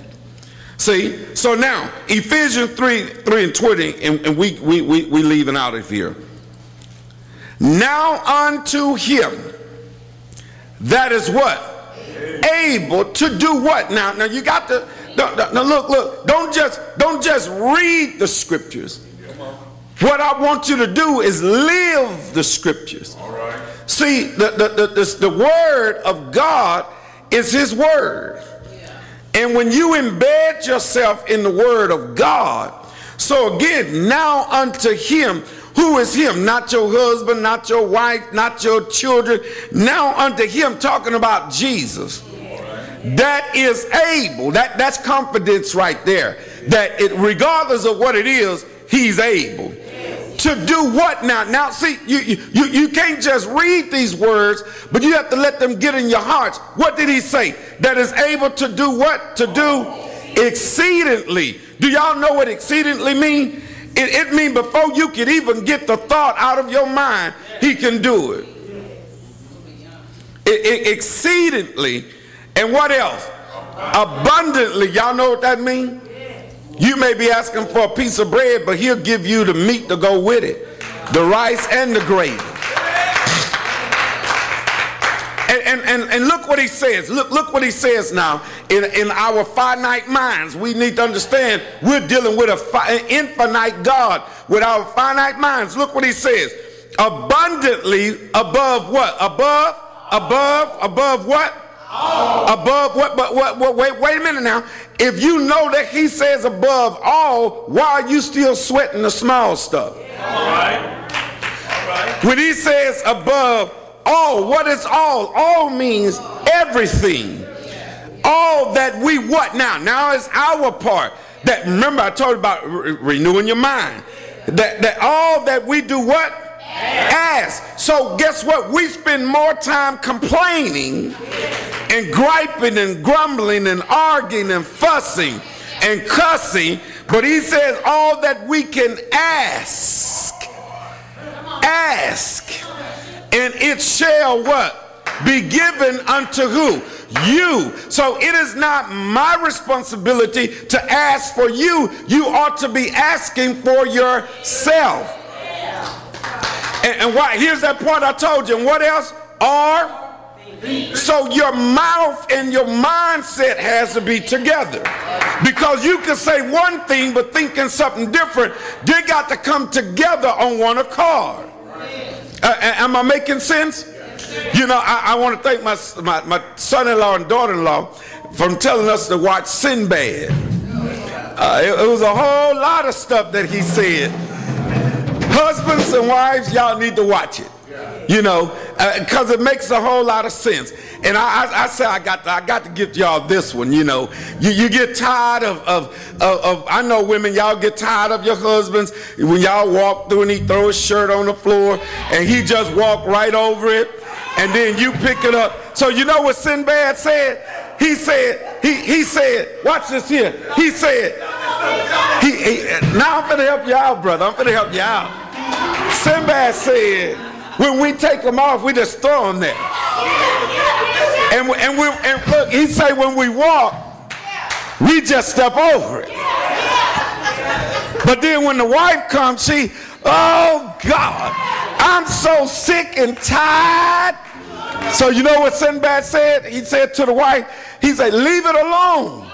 See, so now Ephesians 3 3 and 20, and, and we, we, we, we leaving out of here. Now unto him that is what? Able to do what? Now, now you got to no, no, no, look, look, don't just don't just read the scriptures. What I want you to do is live the scriptures. See, the, the, the, the word of God is his word. And when you embed yourself in the word of God, so again, now unto him, who is him? Not your husband, not your wife, not your children. Now unto him, talking about Jesus. That is able, that, that's confidence right there. That it regardless of what it is, he's able. To do what now? Now, see, you, you, you can't just read these words, but you have to let them get in your hearts. What did he say? That is able to do what? To do exceedingly. Do y'all know what exceedingly mean? It, it means before you could even get the thought out of your mind, he can do it. it, it exceedingly. And what else? Abundantly. Y'all know what that means? You may be asking for a piece of bread, but he'll give you the meat to go with it the rice and the gravy. And, and, and, look what he says. Look, look what he says now. In, in our finite minds, we need to understand we're dealing with an infinite God with our finite minds. Look what he says. Abundantly above what? Above? Above? Above what? All. Above what? But what, what? Wait, wait a minute now. If you know that he says above all, why are you still sweating the small stuff? All right. All right. When he says above all, what is all? All means everything. All that we what now? Now is our part. That remember I told you about re- renewing your mind. That that all that we do what? Ask. So guess what? We spend more time complaining and griping and grumbling and arguing and fussing and cussing. But he says all that we can ask. Ask. And it shall what? Be given unto who? You. So it is not my responsibility to ask for you. You ought to be asking for yourself. And, and why? Here's that point I told you. And what else? Are so your mouth and your mindset has to be together. Because you can say one thing but thinking something different. They got to come together on one accord. Uh, am I making sense? You know, I, I want to thank my, my, my son-in-law and daughter-in-law from telling us to watch Sinbad. Uh, it, it was a whole lot of stuff that he said Husbands and wives, y'all need to watch it. You know, because uh, it makes a whole lot of sense. And I, I, I say I got to, I got to give y'all this one. You know, you, you get tired of, of, of, of, I know women, y'all get tired of your husbands when y'all walk through and he throw his shirt on the floor and he just walk right over it, and then you pick it up. So you know what Sinbad said? He said, he, he said, watch this here. He said, he, he now I'm gonna help out, brother. I'm gonna help out. Sinbad said, when we take them off, we just throw them there. And, and, we, and look, he say when we walk, we just step over it. But then when the wife comes, she, oh God, I'm so sick and tired. So you know what Sinbad said? He said to the wife, he said, leave it alone.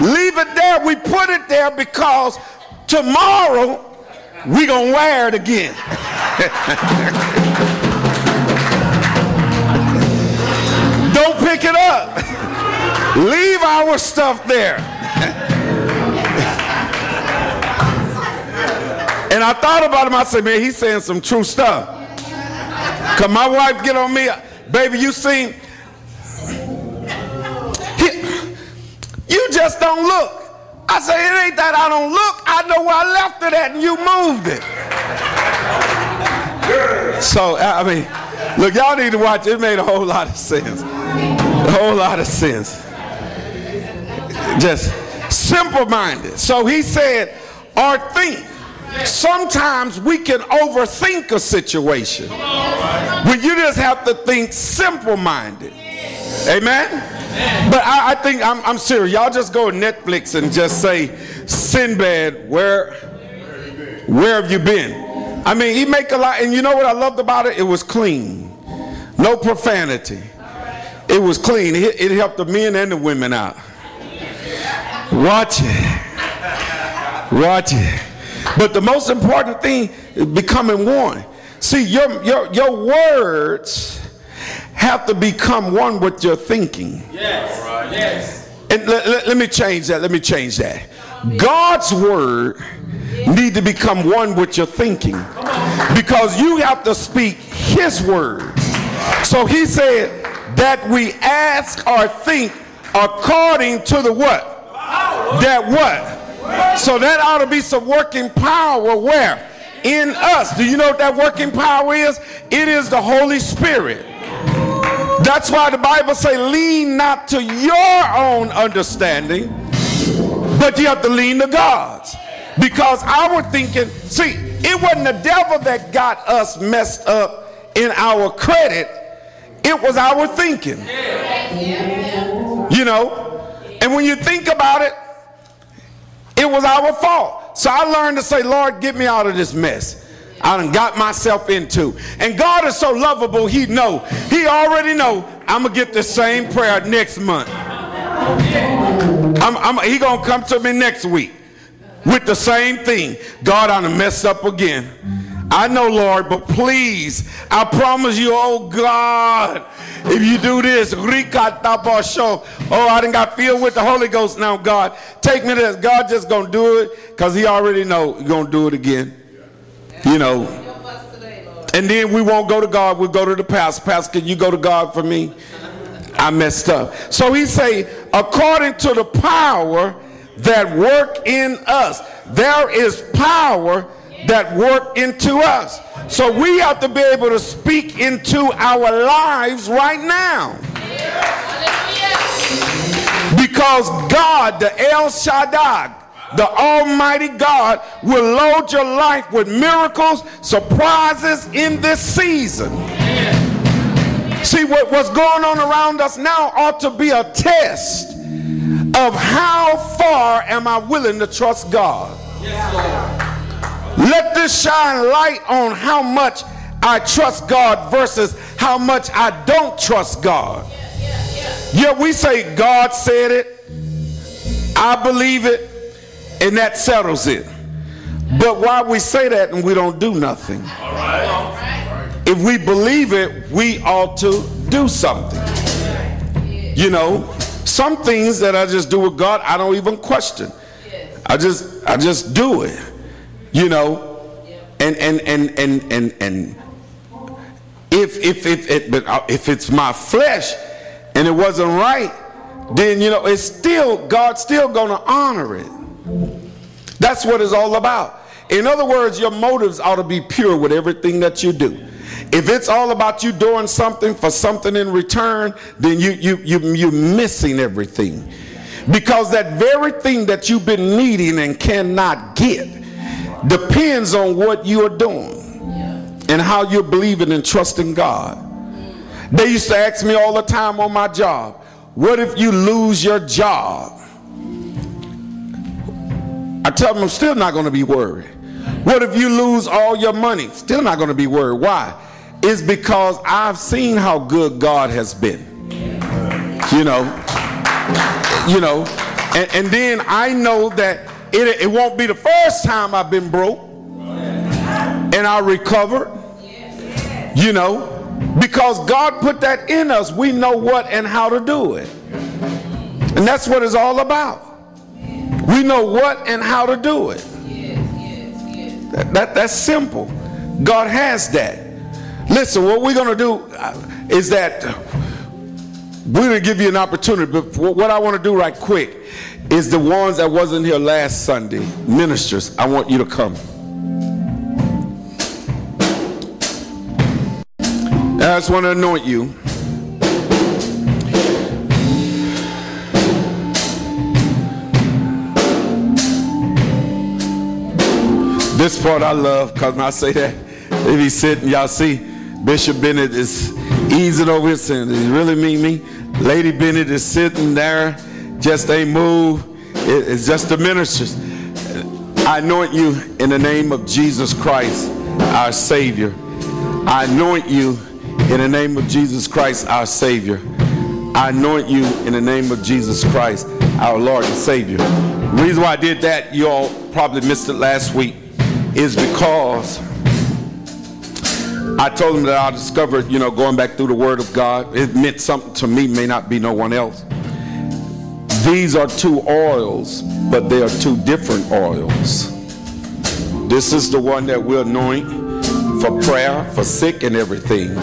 Leave it there. We put it there because tomorrow we gonna wear it again. Don't pick it up. Leave our stuff there. and I thought about him. I said, man, he's saying some true stuff. Cause my wife get on me, baby. You seen? you just don't look. I say, it ain't that I don't look. I know where I left it at and you moved it. So, I mean, look, y'all need to watch. It made a whole lot of sense. A whole lot of sense. Just simple minded. So he said, or think. Sometimes we can overthink a situation when you just have to think simple minded. Amen? But I, I think I'm, I'm, serious. Y'all just go to Netflix and just say, Sinbad, where, where have you been? I mean, he make a lot, and you know what I loved about it? It was clean, no profanity. It was clean. It, it helped the men and the women out. Watch it, watch it. But the most important thing is becoming one. See, your your your words have to become one with your thinking. Yes. Right. Yes. And let, let, let me change that. Let me change that. God's word need to become one with your thinking because you have to speak his word. So he said that we ask or think according to the what? That what? So that ought to be some working power where? In us. Do you know what that working power is? It is the Holy Spirit. That's why the Bible say lean not to your own understanding, but you have to lean to God's. Because our thinking, see, it wasn't the devil that got us messed up in our credit. It was our thinking. You know? And when you think about it, it was our fault. So I learned to say, Lord, get me out of this mess. I done got myself into. And God is so lovable, he know. He already know I'm going to get the same prayer next month. I'm, I'm, he going to come to me next week with the same thing. God, I done messed up again. I know, Lord, but please, I promise you, oh God, if you do this, oh, I done got filled with the Holy Ghost now, God. Take me to this. God just gonna do it because he already know you're gonna do it again. You know. And then we won't go to God, we'll go to the pastor. Pastor, can you go to God for me? I messed up. So he say, according to the power that work in us, there is power that work into us. So we have to be able to speak into our lives right now. Because God, the El Shaddai, the Almighty God, will load your life with miracles, surprises in this season. See, what, what's going on around us now ought to be a test of how far am I willing to trust God. Let this shine light on how much I trust God versus how much I don't trust God. Yeah, we say God said it, I believe it, and that settles it. But why we say that and we don't do nothing? If we believe it, we ought to do something. You know, some things that I just do with God, I don't even question. I just I just do it. You know, and and and and and and if if if it, but uh, if it's my flesh and it wasn't right, then you know it's still God's still gonna honor it. That's what it's all about. In other words, your motives ought to be pure with everything that you do. If it's all about you doing something for something in return, then you you you you're missing everything. Because that very thing that you've been needing and cannot get depends on what you are doing and how you're believing and trusting God. They used to ask me all the time on my job, what if you lose your job? I tell them I'm still not going to be worried. What if you lose all your money? Still not going to be worried. Why? It's because I've seen how good God has been. You know, you know, and, and then I know that it, it won't be the first time I've been broke and I recovered. You know, because God put that in us. We know what and how to do it. And that's what it's all about. We know what and how to do it. That, that, that's simple. God has that. Listen, what we're going to do uh, is that we're going to give you an opportunity. But what I want to do right quick is the ones that wasn't here last Sunday, ministers, I want you to come. I just want to anoint you. This part I love because when I say that, if he's sitting, y'all see, Bishop Bennett is easing over his saying, Does he really mean me? Lady Bennett is sitting there, just ain't move. it's just the ministers. I anoint you in the name of Jesus Christ, our Savior. I anoint you in the name of Jesus Christ, our Savior. I anoint you in the name of Jesus Christ, our Lord and Savior. The reason why I did that, you all probably missed it last week is because I told him that I discovered, you know, going back through the Word of God, it meant something to me, may not be no one else. These are two oils, but they are two different oils. This is the one that we anoint for prayer, for sick and everything.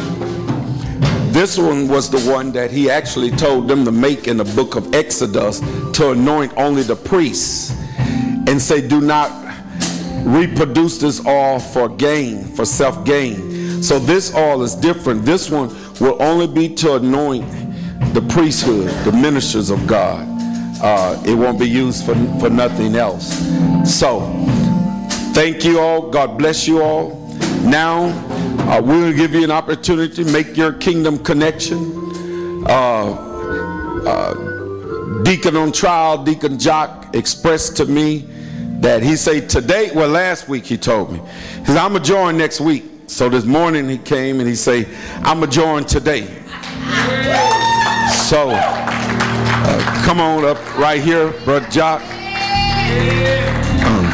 This one was the one that he actually told them to make in the book of Exodus to anoint only the priests and say, do not reproduce this oil for gain, for self gain. So this oil is different. This one will only be to anoint the priesthood, the ministers of God. Uh, it won't be used for, for nothing else. So, thank you all. God bless you all. Now, uh, we will give you an opportunity to make your kingdom connection. Uh, uh, Deacon on trial, Deacon Jock, expressed to me that he say today, well, last week he told me, he said, I'm going to join next week. So this morning he came and he say I'm going to join today. So, uh, come on up right here, Brother Jock. Um,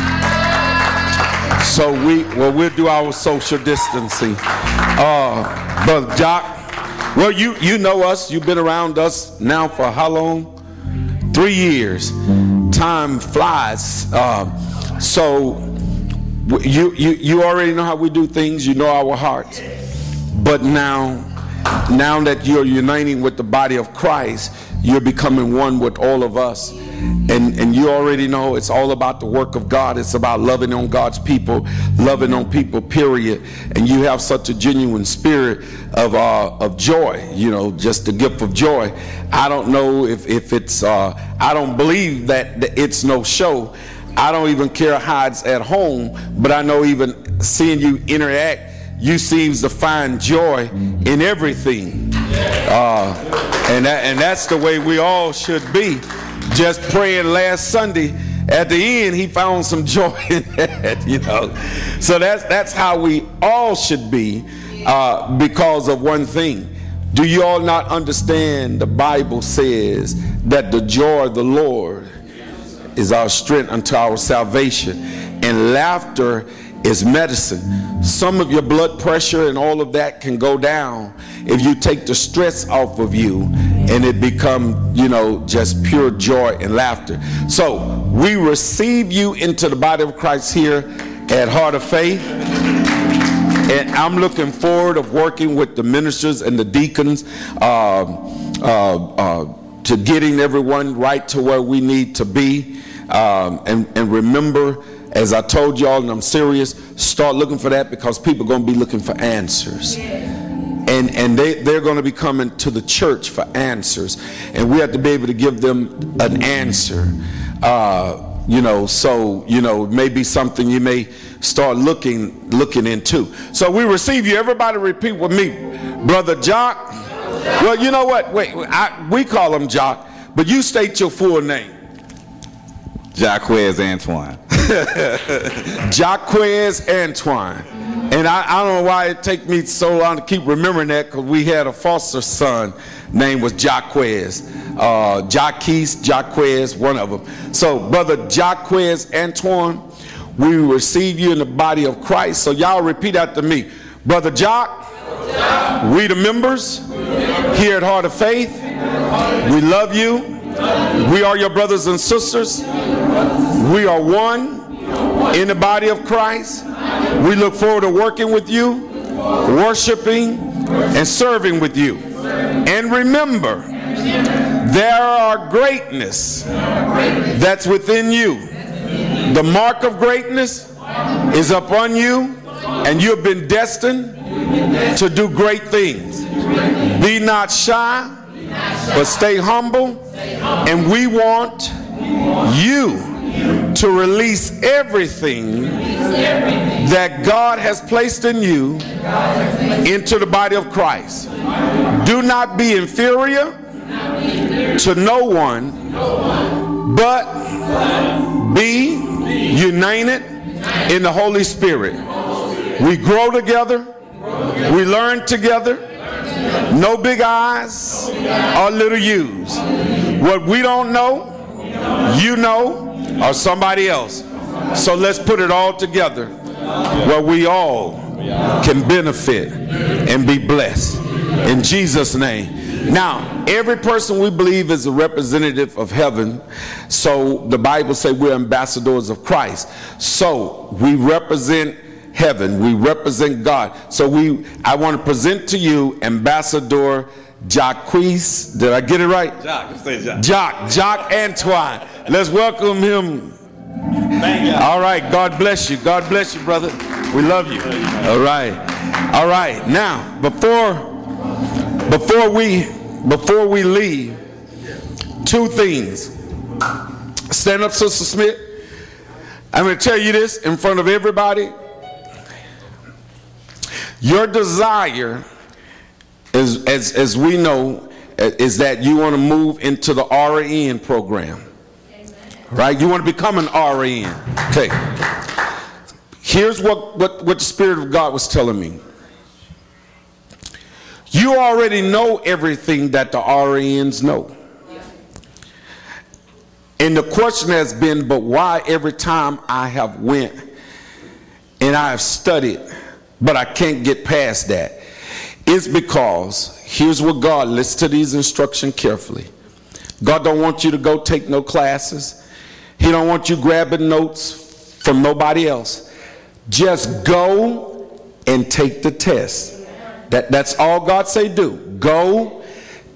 so we, well, we'll do our social distancing. Uh, Brother Jock, well, you, you know us. You've been around us now for how long? Three years. Time flies. Uh, so you, you, you already know how we do things. You know our hearts. But now, now that you're uniting with the body of Christ, you're becoming one with all of us. And, and you already know it's all about the work of God. It's about loving on God's people, loving on people, period. And you have such a genuine spirit of, uh, of joy, you know, just the gift of joy. I don't know if, if it's, uh, I don't believe that it's no show. I don't even care how it's at home, but I know even seeing you interact, you seems to find joy in everything. Uh, and, that, and that's the way we all should be. Just praying last Sunday, at the end, he found some joy in that, you know. So that's, that's how we all should be uh, because of one thing. Do you all not understand the Bible says that the joy of the Lord is our strength unto our salvation, and laughter is medicine. Some of your blood pressure and all of that can go down if you take the stress off of you and it become, you know, just pure joy and laughter. So we receive you into the body of Christ here at Heart of Faith. And I'm looking forward of working with the ministers and the deacons uh, uh, uh, to getting everyone right to where we need to be. Um, and, and remember, as I told y'all, and I'm serious, start looking for that because people are going to be looking for answers. And, and they, they're going to be coming to the church for answers. And we have to be able to give them an answer. Uh, you know, so, you know, maybe something you may start looking looking into. So we receive you. Everybody repeat with me. Brother Jock. Well, you know what? Wait, I, we call him Jock, but you state your full name. Jaquez Antoine. Jaquez Antoine. And I, I, don't know why it take me so long to keep remembering that because we had a foster son name was Jaquez. Uh, Jaquez, Jaquez, one of them. So, brother Jaquez Antoine, we receive you in the body of Christ. So, y'all repeat after me. Brother Jock, we the members here at Heart of Faith. We love you. We are your brothers and sisters. We are one in the body of Christ. We look forward to working with you, worshiping, and serving with you. And remember, there are greatness that's within you. The mark of greatness is upon you, and you have been destined to do great things. Be not shy, but stay humble, and we want you to release everything that God has placed in you into the body of Christ. Do not be inferior to no one, but be united in the Holy Spirit. We grow together, we learn together. No big eyes or little U's. What we don't know, you know, or somebody else. So let's put it all together where we all can benefit and be blessed. In Jesus' name. Now, every person we believe is a representative of heaven. So the Bible says we're ambassadors of Christ. So we represent heaven. We represent God. So we I want to present to you Ambassador Jacques. Did I get it right? Jock, say Jock. Jock, Jock Antoine. Let's welcome him Thank you. All right. God bless you. God bless you, brother. We love you. All right. All right. Now, before before we before we leave, two things. Stand up, Sister Smith. I'm going to tell you this in front of everybody. Your desire is, as, as we know, uh, is that you want to move into the RN program. Right? You want to become an RN. Okay. Here's what, what, what the Spirit of God was telling me. You already know everything that the RNs know. And the question has been, but why every time I have went and I have studied, but I can't get past that? It's because here's what God listen to these instructions carefully. God don't want you to go take no classes. He don't want you grabbing notes from nobody else. Just go and take the test. That, that's all God say do. Go,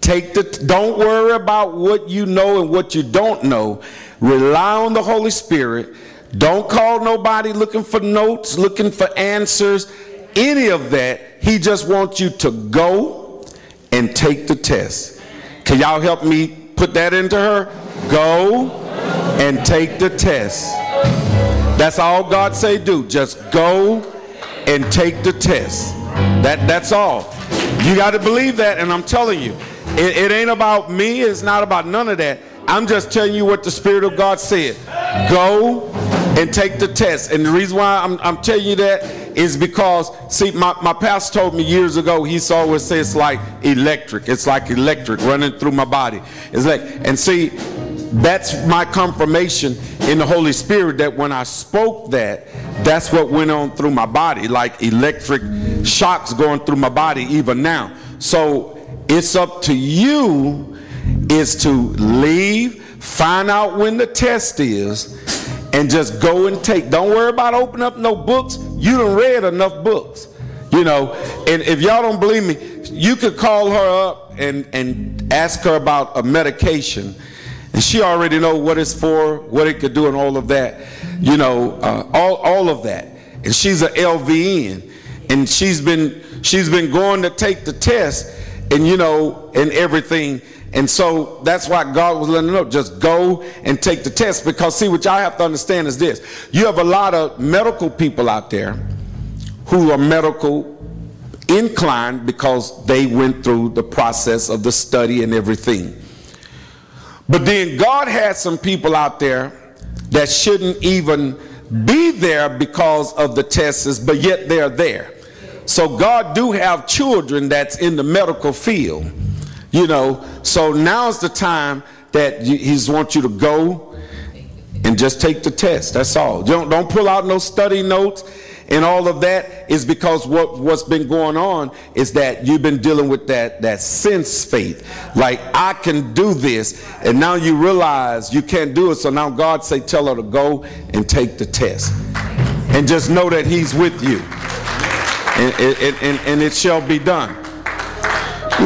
take the, don't worry about what you know and what you don't know. Rely on the Holy Spirit. Don't call nobody looking for notes, looking for answers, any of that. He just wants you to go and take the test. Can y'all help me put that into her? Go and take the test. That's all God say do. Just go and take the test. That that's all. You got to believe that, and I'm telling you, it, it ain't about me. It's not about none of that. I'm just telling you what the Spirit of God said. Go and take the test. And the reason why I'm, I'm telling you that is because, see, my, my pastor told me years ago, he always say it's like electric. It's like electric running through my body. It's like, and see, that's my confirmation in the Holy Spirit that when I spoke that, that's what went on through my body, like electric shocks going through my body even now. So it's up to you is to leave, find out when the test is, and just go and take. Don't worry about opening up no books. You done read enough books. You know, and if y'all don't believe me, you could call her up and, and ask her about a medication and she already know what it's for, what it could do, and all of that. You know, uh, all all of that. And she's a LVN, and she's been she's been going to take the test, and you know, and everything. And so that's why God was letting her know, just go and take the test. Because see, what y'all have to understand is this: you have a lot of medical people out there who are medical inclined because they went through the process of the study and everything. But then God had some people out there that shouldn't even be there because of the tests, but yet they're there. So God do have children that's in the medical field, you know. So now's the time that He's wants you to go and just take the test. That's all. Don't don't pull out no study notes and all of that is because what what's been going on is that you've been dealing with that that sense faith like i can do this and now you realize you can't do it so now god say tell her to go and take the test and just know that he's with you and, and, and, and it shall be done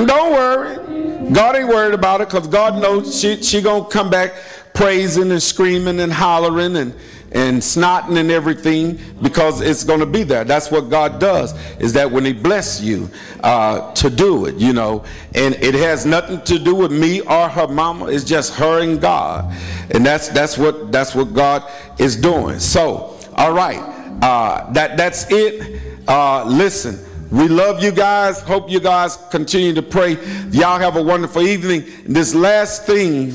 don't worry god ain't worried about it because god knows she, she gonna come back praising and screaming and hollering and and snotting and everything because it's to be there. That's what God does, is that when He bless you uh, to do it, you know, and it has nothing to do with me or her mama. It's just her and God, and that's that's what that's what God is doing. So, all right, uh, that that's it. Uh, listen. We love you guys. Hope you guys continue to pray. Y'all have a wonderful evening. This last thing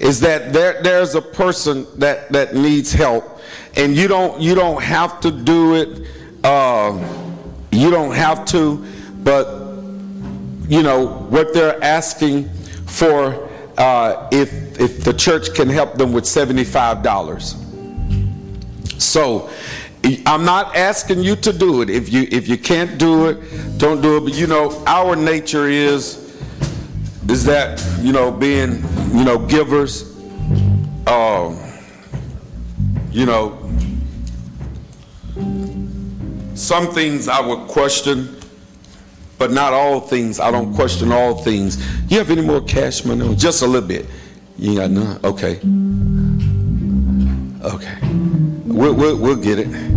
is that there, there's a person that, that needs help and you don't you don't have to do it. Uh, you don't have to, but you know what they're asking for. Uh, if if the church can help them with seventy five dollars, so. I'm not asking you to do it. If you if you can't do it, don't do it. But you know, our nature is is that you know being you know givers. Um, you know, some things I would question, but not all things. I don't question all things. You have any more cash money? Just a little bit. You got none? Okay. Okay. We'll, we'll, we'll get it.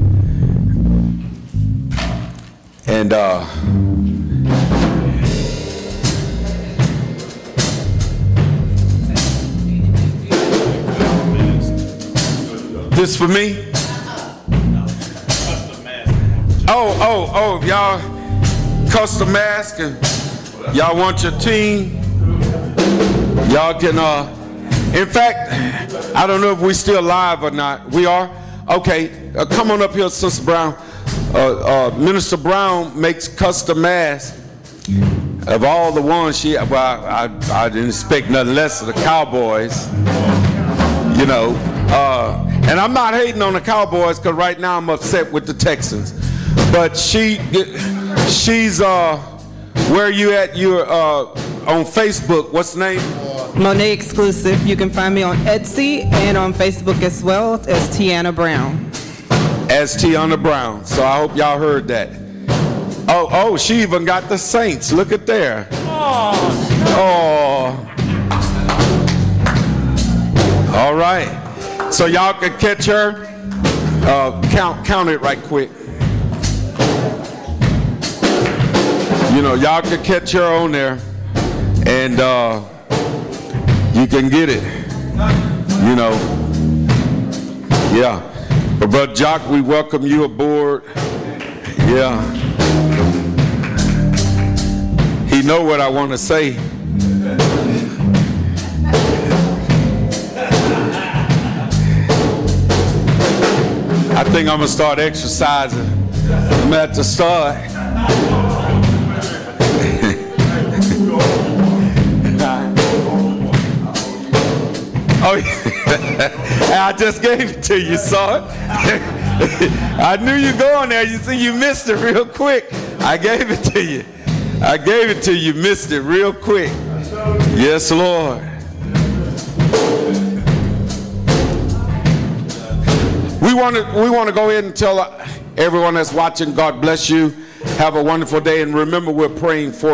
And uh, this for me? Oh, oh, oh, y'all custom mask and y'all want your team? Y'all can, uh, in fact, I don't know if we still live or not. We are? Okay, uh, come on up here, Sister Brown. Uh, uh, Minister Brown makes custom masks of all the ones she, well, I, I, I didn't expect nothing less of the Cowboys, you know. Uh, and I'm not hating on the Cowboys because right now I'm upset with the Texans. But she, she's, uh, where you at? You're uh, on Facebook. What's the name? Monet exclusive. You can find me on Etsy and on Facebook as well as Tiana Brown. As Tiana Brown. So I hope y'all heard that. Oh, oh, she even got the Saints. Look at there. Oh. oh. All right. So y'all can catch her. Uh, count, count it right quick. You know, y'all can catch her on there, and uh, you can get it. You know, yeah. But Brother Jock, we welcome you aboard. Yeah. He know what I want to say. I think I'm gonna start exercising. I'm at the start. oh, yeah. I just gave it to you, it. I knew you going there. You see, you missed it real quick. I gave it to you. I gave it to you. Missed it real quick. Yes, Lord. We want to we want to go ahead and tell everyone that's watching, God bless you. Have a wonderful day, and remember, we're praying for.